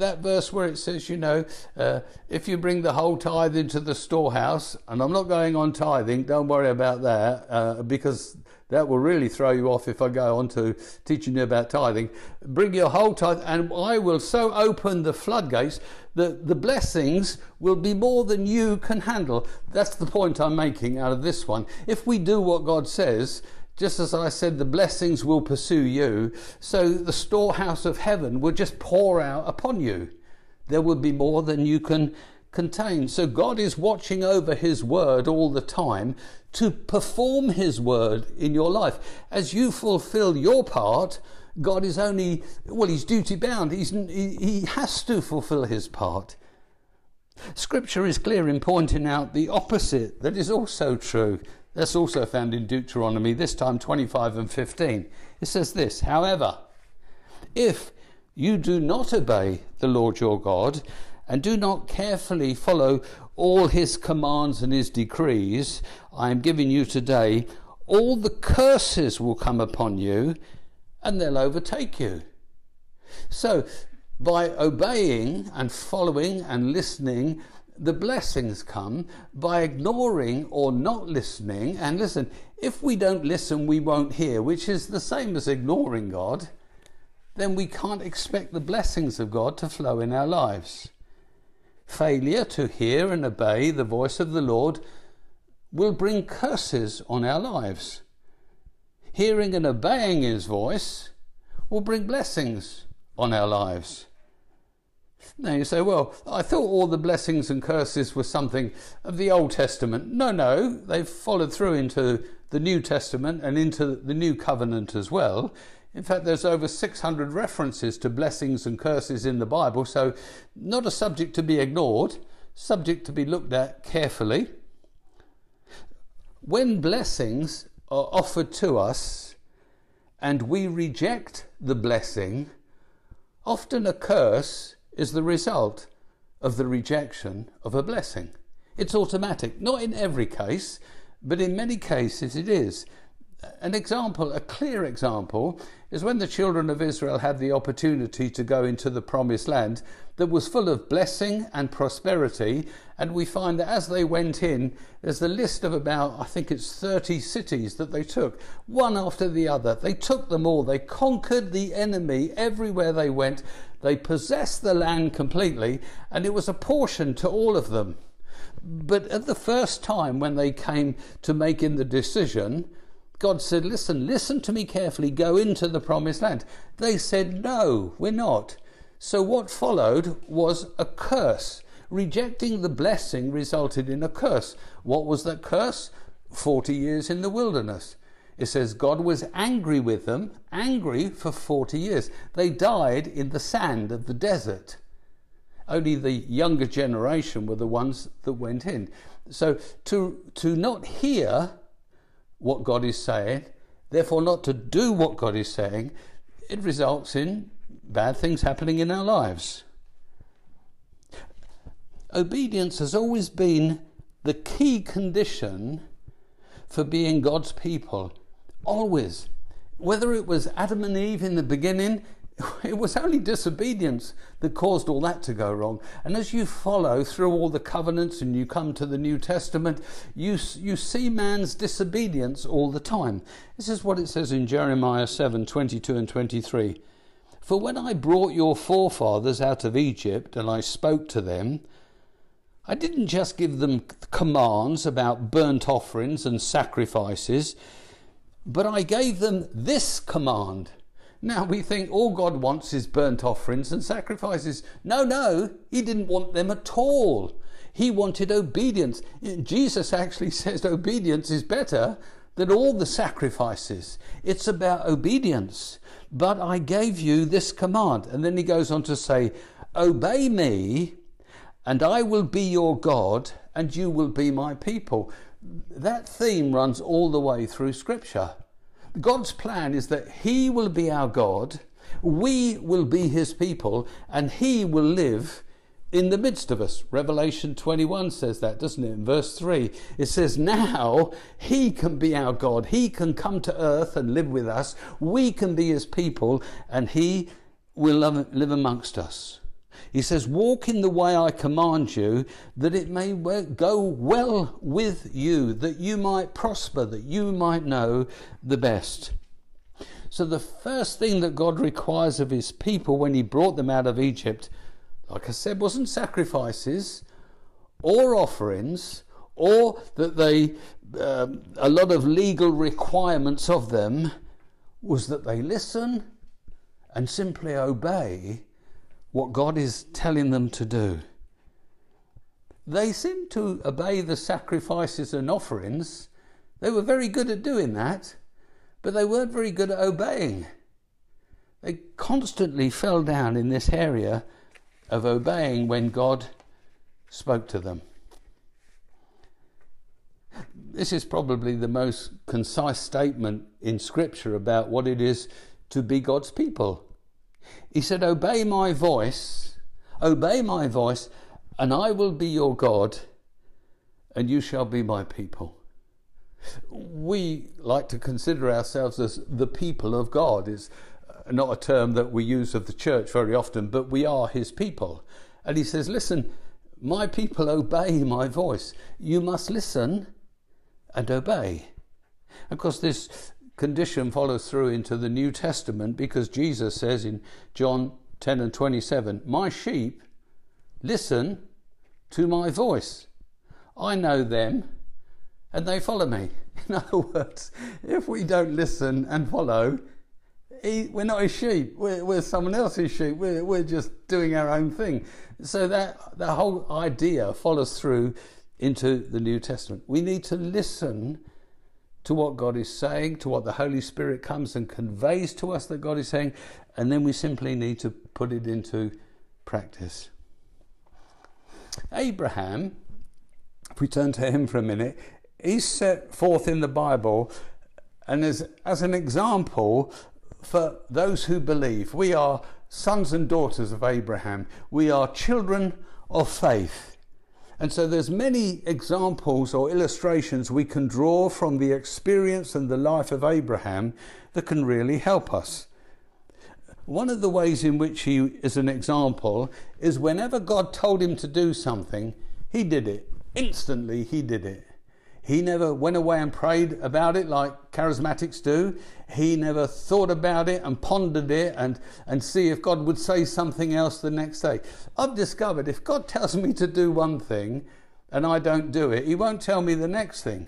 That verse where it says, you know, uh, if you bring the whole tithe into the storehouse, and I'm not going on tithing, don't worry about that, uh, because that will really throw you off if I go on to teaching you about tithing. Bring your whole tithe, and I will so open the floodgates that the blessings will be more than you can handle. That's the point I'm making out of this one. If we do what God says, Just as I said, the blessings will pursue you, so the storehouse of heaven will just pour out upon you. There will be more than you can contain. So God is watching over His word all the time to perform His word in your life. As you fulfill your part, God is only, well, He's duty bound. He's, he, he has to fulfill His part. Scripture is clear in pointing out the opposite that is also true. That's also found in Deuteronomy, this time 25 and 15. It says this However, if you do not obey the Lord your God, and do not carefully follow all his commands and his decrees I am giving you today, all the curses will come upon you and they'll overtake you. So, by obeying and following and listening, the blessings come. By ignoring or not listening, and listen, if we don't listen, we won't hear, which is the same as ignoring God, then we can't expect the blessings of God to flow in our lives. Failure to hear and obey the voice of the Lord will bring curses on our lives. Hearing and obeying His voice will bring blessings on our lives. Now you say, well, I thought all the blessings and curses were something of the Old Testament. No, no, they've followed through into the New Testament and into the New Covenant as well. In fact, there's over 600 references to blessings and curses in the Bible, so not a subject to be ignored, subject to be looked at carefully. When blessings are offered to us and we reject the blessing, often a curse is the result of the rejection of a blessing. It's automatic, not in every case, but in many cases it is an example, a clear example, is when the children of Israel had the opportunity to go into the promised land that was full of blessing and prosperity. And we find that as they went in, there's a list of about, I think it's 30 cities that they took, one after the other. They took them all, they conquered the enemy everywhere they went, they possessed the land completely, and it was apportioned to all of them. But at the first time when they came to making the decision, God said, Listen, listen to me carefully, go into the promised land. They said, No, we're not. So what followed was a curse. Rejecting the blessing resulted in a curse. What was that curse? 40 years in the wilderness. It says God was angry with them, angry for 40 years. They died in the sand of the desert. Only the younger generation were the ones that went in. So to, to not hear what God is saying, therefore not to do what God is saying, it results in bad things happening in our lives. Obedience has always been the key condition for being God's people. Always. Whether it was Adam and Eve in the beginning, it was only disobedience that caused all that to go wrong. And as you follow through all the covenants and you come to the New Testament, you, you see man's disobedience all the time. This is what it says in Jeremiah 7 22 and 23. For when I brought your forefathers out of Egypt and I spoke to them, I didn't just give them commands about burnt offerings and sacrifices, but I gave them this command now we think all God wants is burnt offerings and sacrifices. No, no, He didn't want them at all. He wanted obedience. Jesus actually says obedience is better than all the sacrifices. It's about obedience. But I gave you this command. And then he goes on to say, Obey me, and I will be your God, and you will be my people. That theme runs all the way through Scripture. God's plan is that He will be our God, we will be His people, and He will live in the midst of us. Revelation 21 says that, doesn't it? In verse 3, it says, Now He can be our God. He can come to earth and live with us. We can be His people, and He will live amongst us. He says, Walk in the way I command you, that it may go well with you, that you might prosper, that you might know the best. So, the first thing that God requires of his people when he brought them out of Egypt, like I said, wasn't sacrifices or offerings or that they, um, a lot of legal requirements of them was that they listen and simply obey what God is telling them to do. They seem to obey the sacrifices and offerings. They were very good at doing that, but they weren't very good at obeying. They constantly fell down in this area of obeying when God spoke to them. This is probably the most concise statement in Scripture about what it is to be God's people. He said, Obey my voice, obey my voice, and I will be your God, and you shall be my people. We like to consider ourselves as the people of God. Is not a term that we use of the church very often, but we are his people. And he says, Listen, my people obey my voice. You must listen and obey. Of course, this condition follows through into the New Testament because Jesus says in John 10 and 27, My sheep listen to my voice. I know them and they follow me. In other words, if we don't listen and follow, we're not his sheep. We're, we're someone else's sheep. We're, we're just doing our own thing. So that, that whole idea follows through into the New Testament. We need to listen to what God is saying, to what the Holy Spirit comes and conveys to us that God is saying, and then we simply need to put it into practice. Abraham, if we turn to him for a minute, he's set forth in the Bible and as, as an example for those who believe. We are sons and daughters of Abraham. We are children of faith. And so there's many examples or illustrations we can draw from the experience and the life of Abraham that can really help us. One of the ways in which he is an example is whenever God told him to do something, he did it. Instantly, he did it. He never went away and prayed about it like charismatics do. He never thought about it and pondered it and, and see if God would say something else the next day. I've discovered if God tells me to do one thing and I don't do it, He won't tell me the next thing.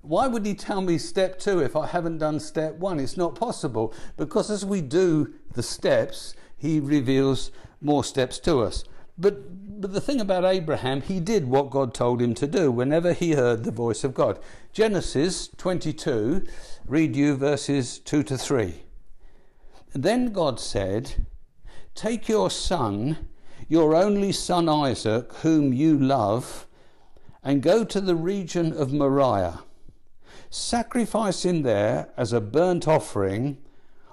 Why would He tell me step two if I haven't done step one? It's not possible because as we do the steps, He reveals more steps to us. But, but the thing about Abraham, he did what God told him to do whenever he heard the voice of God. Genesis 22, read you verses 2 to 3. Then God said, Take your son, your only son Isaac, whom you love, and go to the region of Moriah. Sacrifice him there as a burnt offering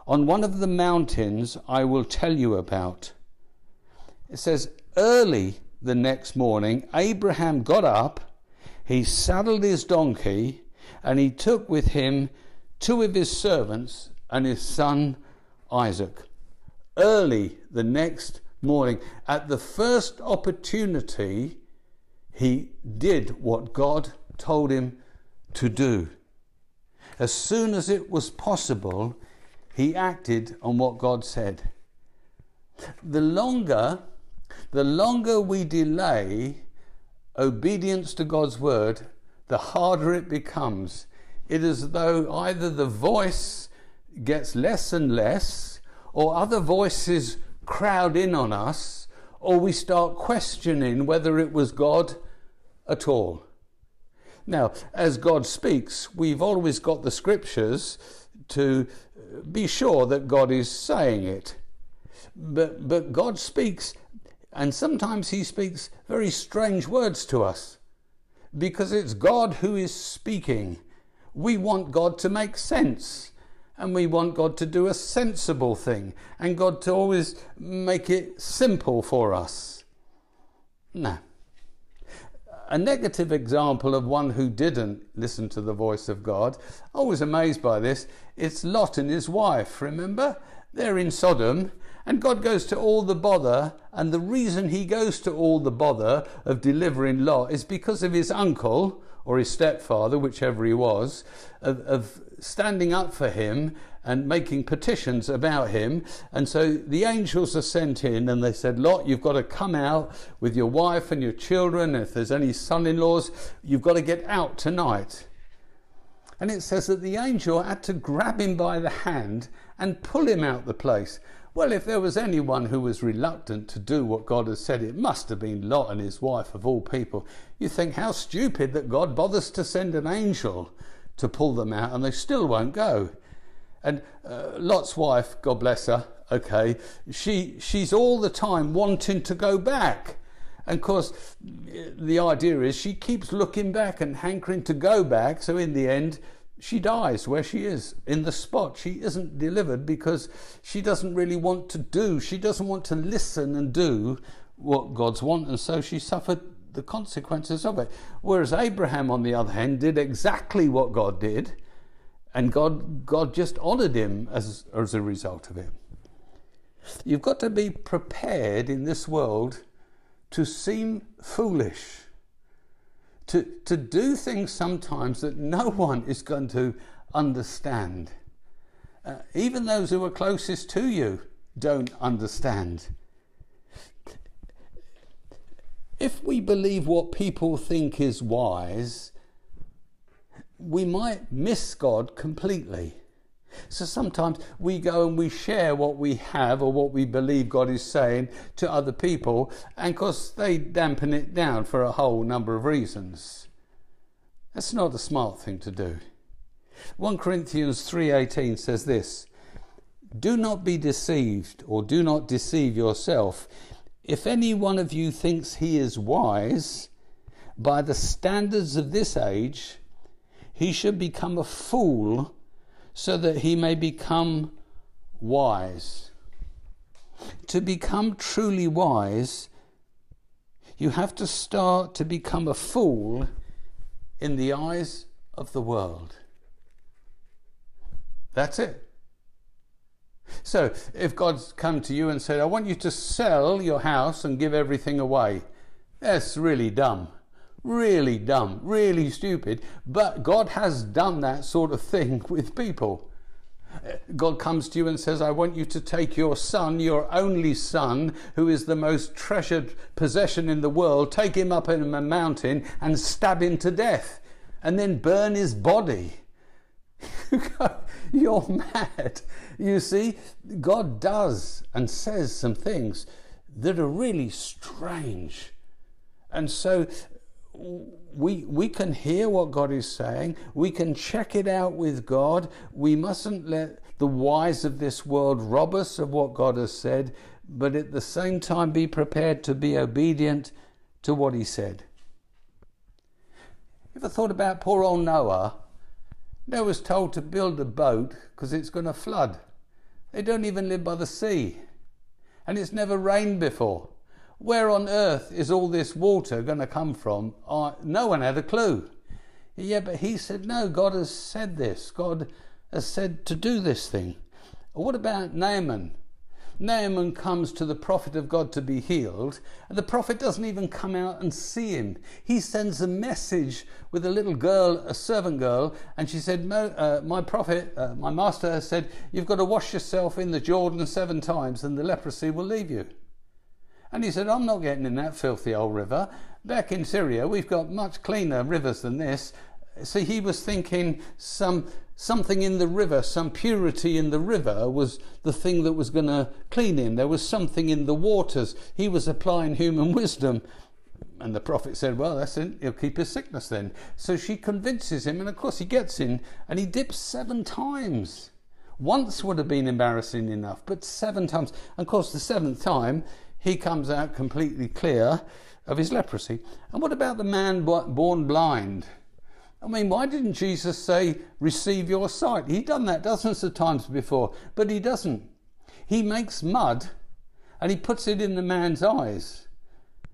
on one of the mountains I will tell you about. It says, Early the next morning, Abraham got up, he saddled his donkey, and he took with him two of his servants and his son Isaac. Early the next morning, at the first opportunity, he did what God told him to do. As soon as it was possible, he acted on what God said. The longer the longer we delay obedience to God's word, the harder it becomes. It is as though either the voice gets less and less, or other voices crowd in on us, or we start questioning whether it was God at all. Now, as God speaks, we've always got the scriptures to be sure that God is saying it. But, but God speaks and sometimes he speaks very strange words to us because it's God who is speaking. We want God to make sense and we want God to do a sensible thing and God to always make it simple for us. No. A negative example of one who didn't listen to the voice of God, I was amazed by this. It's Lot and his wife, remember? They're in Sodom and God goes to all the bother, and the reason he goes to all the bother of delivering Lot is because of his uncle or his stepfather, whichever he was, of, of standing up for him and making petitions about him. And so the angels are sent in and they said, Lot, you've got to come out with your wife and your children. If there's any son in laws, you've got to get out tonight. And it says that the angel had to grab him by the hand and pull him out the place. Well, if there was anyone who was reluctant to do what God has said, it must have been Lot and his wife of all people. You think how stupid that God bothers to send an angel to pull them out and they still won't go. And uh, Lot's wife, God bless her, okay, she, she's all the time wanting to go back. And of course, the idea is she keeps looking back and hankering to go back. So in the end, she dies where she is in the spot. She isn't delivered because she doesn't really want to do, she doesn't want to listen and do what God's want. And so she suffered the consequences of it. Whereas Abraham, on the other hand, did exactly what God did and God, God just honored him as, as a result of it. You've got to be prepared in this world to seem foolish, to, to do things sometimes that no one is going to understand. Uh, even those who are closest to you don't understand. If we believe what people think is wise, we might miss God completely. So sometimes we go and we share what we have or what we believe God is saying to other people, and of course they dampen it down for a whole number of reasons. That's not a smart thing to do. 1 Corinthians 3:18 says this: Do not be deceived or do not deceive yourself. If any one of you thinks he is wise, by the standards of this age, he should become a fool so that he may become wise. To become truly wise, you have to start to become a fool in the eyes of the world. That's it. So, if God's come to you and said, I want you to sell your house and give everything away, that's really dumb really dumb, really stupid, but God has done that sort of thing with people. Uh, God comes to you and says, I want you to take your son, your only son, who is the most treasured possession in the world, take him up in a mountain and stab him to death, and then burn his body. You're mad. You see, God does and says some things that are really strange. And so we, we can hear what God is saying. We can check it out with God. We mustn't let the wise of this world rob us of what God has said, but at the same time be prepared to be obedient to what He said. Ever thought about poor old Noah? Noah was told to build a boat because it's going to flood. They don't even live by the sea, and it's never rained before. Where on earth is all this water going to come from? No one had a clue. Yeah, but he said, No, God has said this. God has said to do this thing. What about Naaman? Naaman comes to the prophet of God to be healed, and the prophet doesn't even come out and see him. He sends a message with a little girl, a servant girl, and she said, uh, My prophet, uh, my master has said, You've got to wash yourself in the Jordan seven times, and the leprosy will leave you. And he said, I'm not getting in that filthy old river. Back in Syria, we've got much cleaner rivers than this. See, he was thinking some something in the river, some purity in the river was the thing that was going to clean him. There was something in the waters. He was applying human wisdom. And the prophet said, Well, that's it. He'll keep his sickness then. So she convinces him, and of course he gets in and he dips seven times. Once would have been embarrassing enough, but seven times. And of course, the seventh time, he comes out completely clear of his leprosy. And what about the man born blind? I mean, why didn't Jesus say, receive your sight? He'd done that dozens of times before, but he doesn't. He makes mud and he puts it in the man's eyes.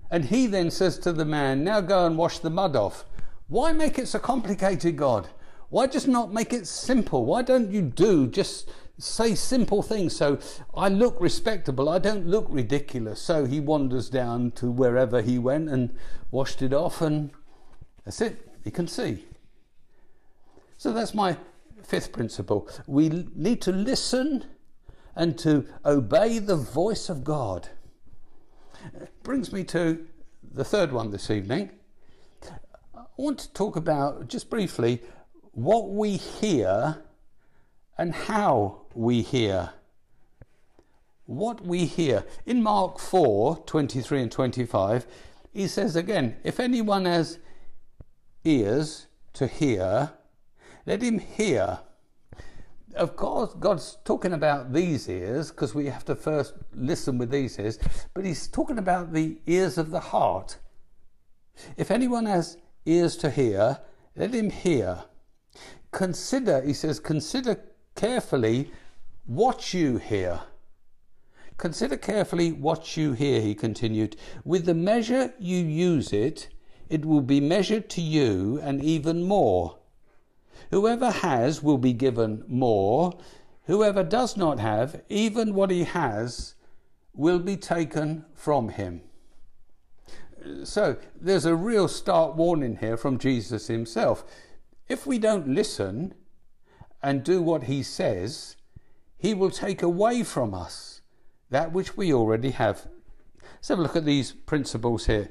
And he then says to the man, now go and wash the mud off. Why make it so complicated, God? Why just not make it simple? Why don't you do just say simple things so I look respectable, I don't look ridiculous. So he wanders down to wherever he went and washed it off, and that's it, he can see. So that's my Fifth principle we need to listen and to obey the voice of God. Brings me to the third one this evening. I want to talk about, just briefly, what we hear and how we hear. What we hear. In Mark 4 23 and 25, he says again, If anyone has ears to hear, let him hear. Of course, God's talking about these ears because we have to first listen with these ears, but He's talking about the ears of the heart. If anyone has ears to hear, let him hear. Consider, he says, consider carefully what you hear. Consider carefully what you hear, he continued. With the measure you use it, it will be measured to you and even more. Whoever has will be given more. Whoever does not have, even what he has, will be taken from him. So there's a real stark warning here from Jesus himself. If we don't listen and do what he says, he will take away from us that which we already have. Let's have a look at these principles here.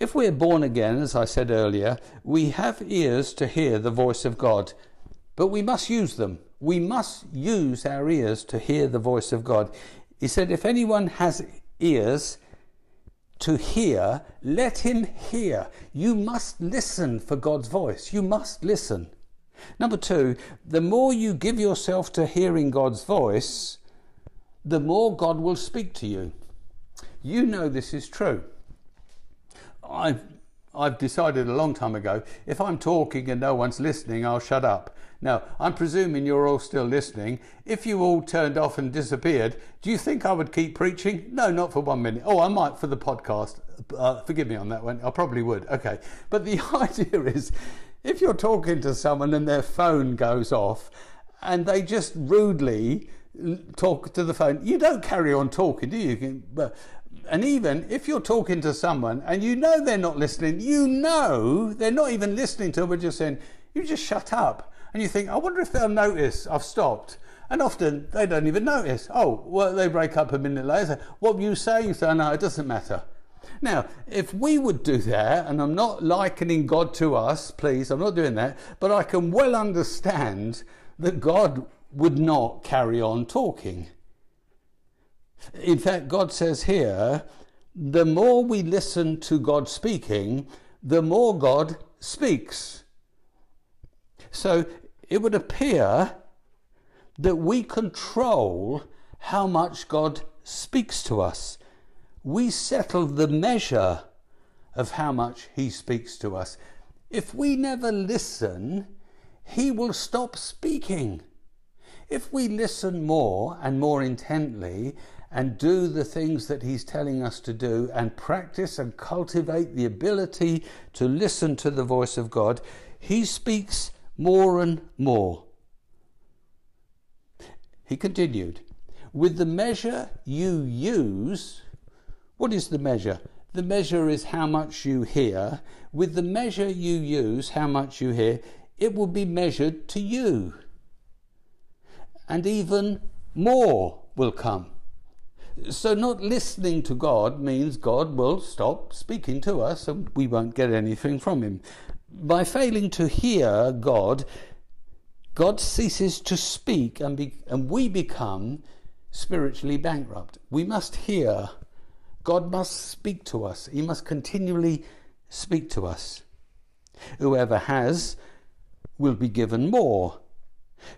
If we're born again, as I said earlier, we have ears to hear the voice of God, but we must use them. We must use our ears to hear the voice of God. He said, If anyone has ears to hear, let him hear. You must listen for God's voice. You must listen. Number two, the more you give yourself to hearing God's voice, the more God will speak to you. You know this is true. I've, I've decided a long time ago if I'm talking and no one's listening, I'll shut up. Now, I'm presuming you're all still listening. If you all turned off and disappeared, do you think I would keep preaching? No, not for one minute. Oh, I might for the podcast. Uh, forgive me on that one. I probably would. Okay. But the idea is if you're talking to someone and their phone goes off and they just rudely talk to the phone, you don't carry on talking, do you? And even if you're talking to someone and you know they're not listening, you know they're not even listening to but just saying, you just shut up. And you think, I wonder if they'll notice I've stopped. And often they don't even notice. Oh, well, they break up a minute later. What were you saying? Say, no, it doesn't matter. Now, if we would do that, and I'm not likening God to us, please, I'm not doing that, but I can well understand that God would not carry on talking. In fact, God says here, the more we listen to God speaking, the more God speaks. So it would appear that we control how much God speaks to us. We settle the measure of how much He speaks to us. If we never listen, He will stop speaking. If we listen more and more intently and do the things that He's telling us to do and practice and cultivate the ability to listen to the voice of God, He speaks more and more. He continued, with the measure you use, what is the measure? The measure is how much you hear. With the measure you use, how much you hear, it will be measured to you. And even more will come. So, not listening to God means God will stop speaking to us and we won't get anything from Him. By failing to hear God, God ceases to speak and, be, and we become spiritually bankrupt. We must hear. God must speak to us. He must continually speak to us. Whoever has will be given more.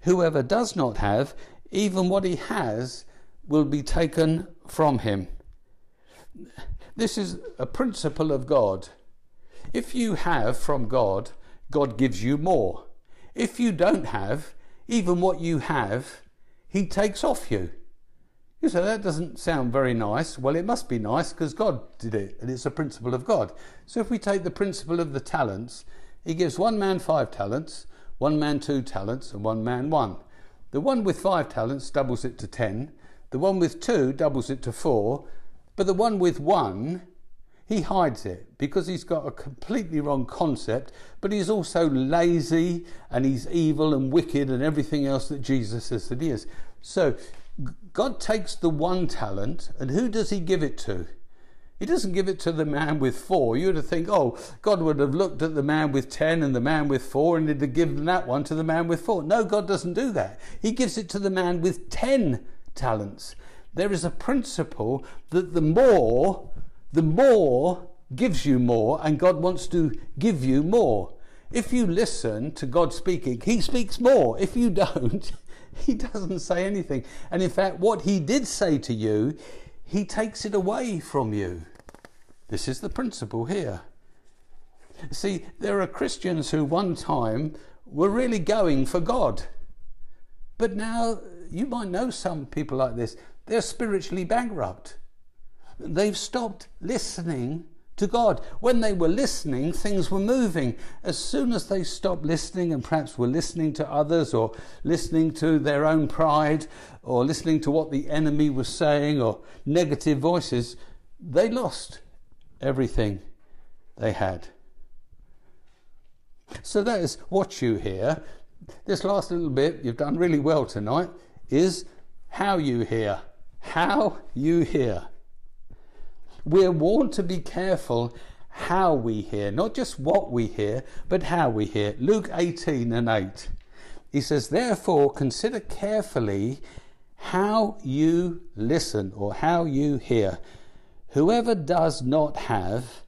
Whoever does not have, even what he has, will be taken from him. This is a principle of God. If you have from God, God gives you more. If you don't have, even what you have, He takes off you. You say, that doesn't sound very nice. Well, it must be nice because God did it, and it's a principle of God. So if we take the principle of the talents, He gives one man five talents, one man two talents, and one man one. The one with five talents doubles it to ten, the one with two doubles it to four, but the one with one, He hides it because he's got a completely wrong concept, but he's also lazy and he's evil and wicked and everything else that Jesus says that he is. So God takes the one talent, and who does he give it to? He doesn't give it to the man with four. You'd think, oh, God would have looked at the man with ten and the man with four and he'd have given that one to the man with four. No, God doesn't do that. He gives it to the man with ten talents. There is a principle that the more, the more gives you more, and God wants to give you more. If you listen to God speaking, He speaks more. If you don't, He doesn't say anything. And in fact, what He did say to you, He takes it away from you. This is the principle here. See, there are Christians who one time were really going for God. But now, you might know some people like this, they're spiritually bankrupt. They've stopped listening to God. When they were listening, things were moving. As soon as they stopped listening and perhaps were listening to others or listening to their own pride or listening to what the enemy was saying or negative voices, they lost everything they had. So that is what you hear. This last little bit, you've done really well tonight, is how you hear. How you hear. We're warned to be careful how we hear, not just what we hear, but how we hear. Luke 18 and 8. He says, Therefore, consider carefully how you listen or how you hear. Whoever does not have,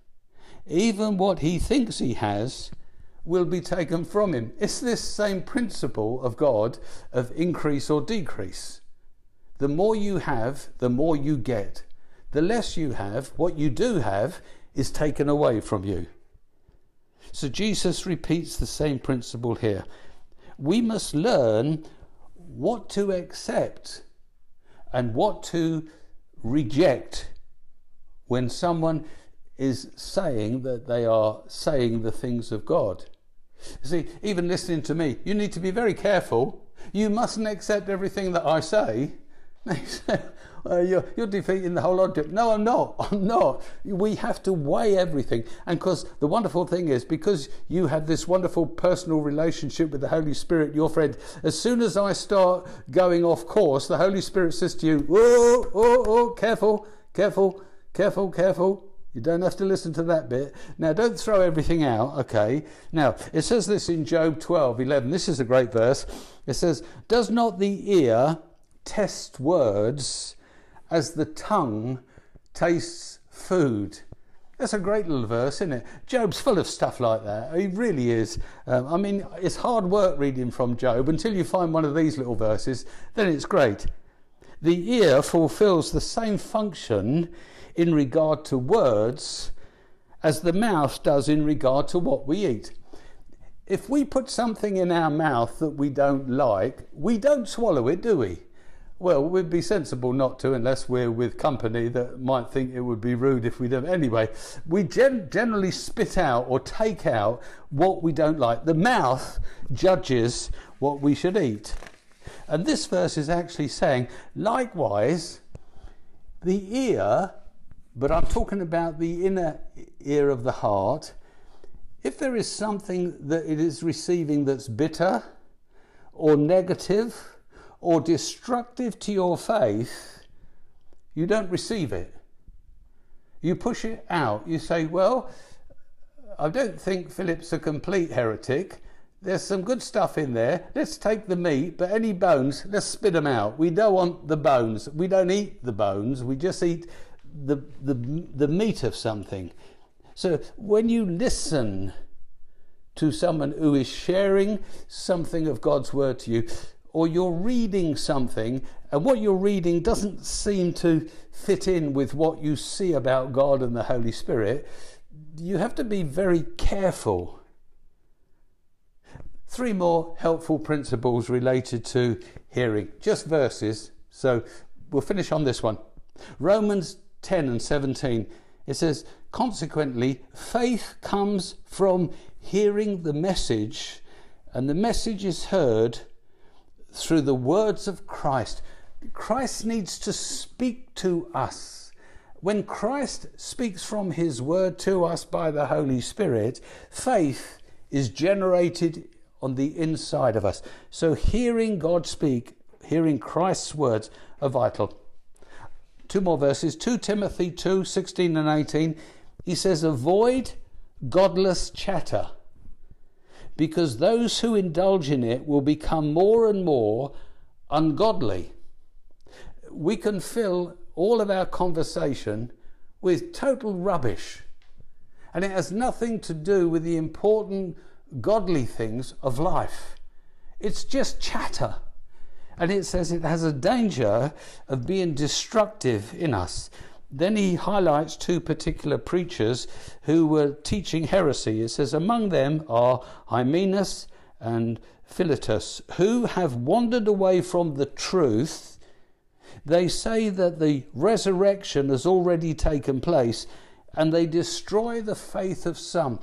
even what he thinks he has, will be taken from him. It's this same principle of God of increase or decrease. The more you have, the more you get. The less you have, what you do have is taken away from you. So Jesus repeats the same principle here. We must learn what to accept and what to reject when someone is saying that they are saying the things of God. See, even listening to me, you need to be very careful. You mustn't accept everything that I say. uh, you're, you're, defeating the whole object. No, I'm not. I'm not. We have to weigh everything. And because the wonderful thing is, because you have this wonderful personal relationship with the Holy Spirit, your friend, as soon as I start going off course, the Holy Spirit says to you, oh, oh, oh, careful, careful Careful, careful. You don't have to listen to that bit. Now, don't throw everything out, okay? Now, it says this in Job 12 11. This is a great verse. It says, Does not the ear test words as the tongue tastes food? That's a great little verse, isn't it? Job's full of stuff like that. He really is. Um, I mean, it's hard work reading from Job until you find one of these little verses, then it's great. The ear fulfills the same function in regard to words as the mouth does in regard to what we eat. If we put something in our mouth that we don't like, we don't swallow it, do we? Well, we'd be sensible not to unless we're with company that might think it would be rude if we don't. Anyway, we gen- generally spit out or take out what we don't like. The mouth judges what we should eat. And this verse is actually saying, likewise, the ear but I'm talking about the inner ear of the heart. If there is something that it is receiving that's bitter or negative or destructive to your faith, you don't receive it. You push it out. You say, Well, I don't think Philip's a complete heretic. There's some good stuff in there. Let's take the meat, but any bones, let's spit them out. We don't want the bones. We don't eat the bones. We just eat the, the, the meat of something. So when you listen to someone who is sharing something of God's word to you, or you're reading something and what you're reading doesn't seem to fit in with what you see about God and the Holy Spirit, you have to be very careful. Three more helpful principles related to hearing, just verses. So we'll finish on this one. Romans 10 and 17, it says, Consequently, faith comes from hearing the message, and the message is heard through the words of Christ. Christ needs to speak to us. when Christ speaks from his word to us by the Holy Spirit, faith is generated on the inside of us. So hearing God speak, hearing Christ's words are vital. Two more verses 2 Timothy 2 16 and 18. He says, Avoid godless chatter, because those who indulge in it will become more and more ungodly. We can fill all of our conversation with total rubbish. And it has nothing to do with the important godly things of life. It's just chatter. And it says it has a danger of being destructive in us. Then he highlights two particular preachers who were teaching heresy. It says, Among them are Hymenaeus and Philetus, who have wandered away from the truth. They say that the resurrection has already taken place and they destroy the faith of some.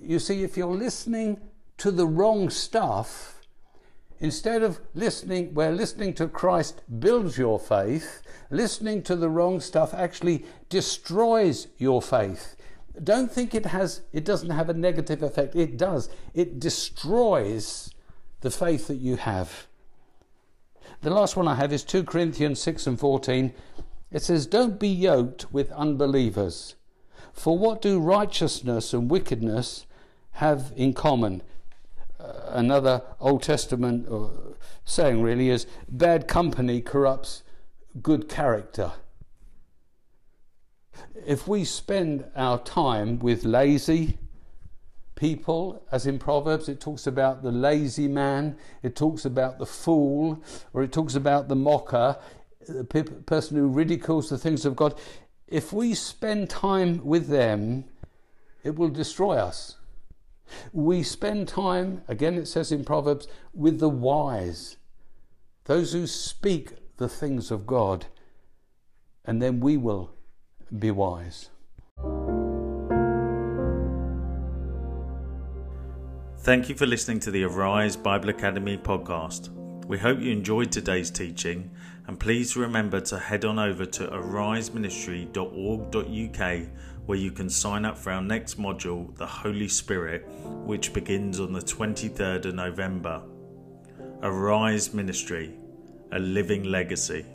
You see, if you're listening to the wrong stuff, instead of listening, where listening to Christ builds your faith, listening to the wrong stuff actually destroys your faith. Don't think it has it doesn't have a negative effect. It does. It destroys the faith that you have. The last one I have is 2 Corinthians 6 and 14. It says, Don't be yoked with unbelievers. For what do righteousness and wickedness have in common? Uh, another Old Testament uh, saying really is bad company corrupts good character. If we spend our time with lazy people, as in Proverbs, it talks about the lazy man, it talks about the fool, or it talks about the mocker, the person who ridicules the things of God. If we spend time with them, it will destroy us. We spend time, again it says in Proverbs, with the wise, those who speak the things of God, and then we will be wise. Thank you for listening to the Arise Bible Academy podcast. We hope you enjoyed today's teaching, and please remember to head on over to ariseministry.org.uk where you can sign up for our next module, The Holy Spirit, which begins on the 23rd of November. Arise Ministry, a living legacy.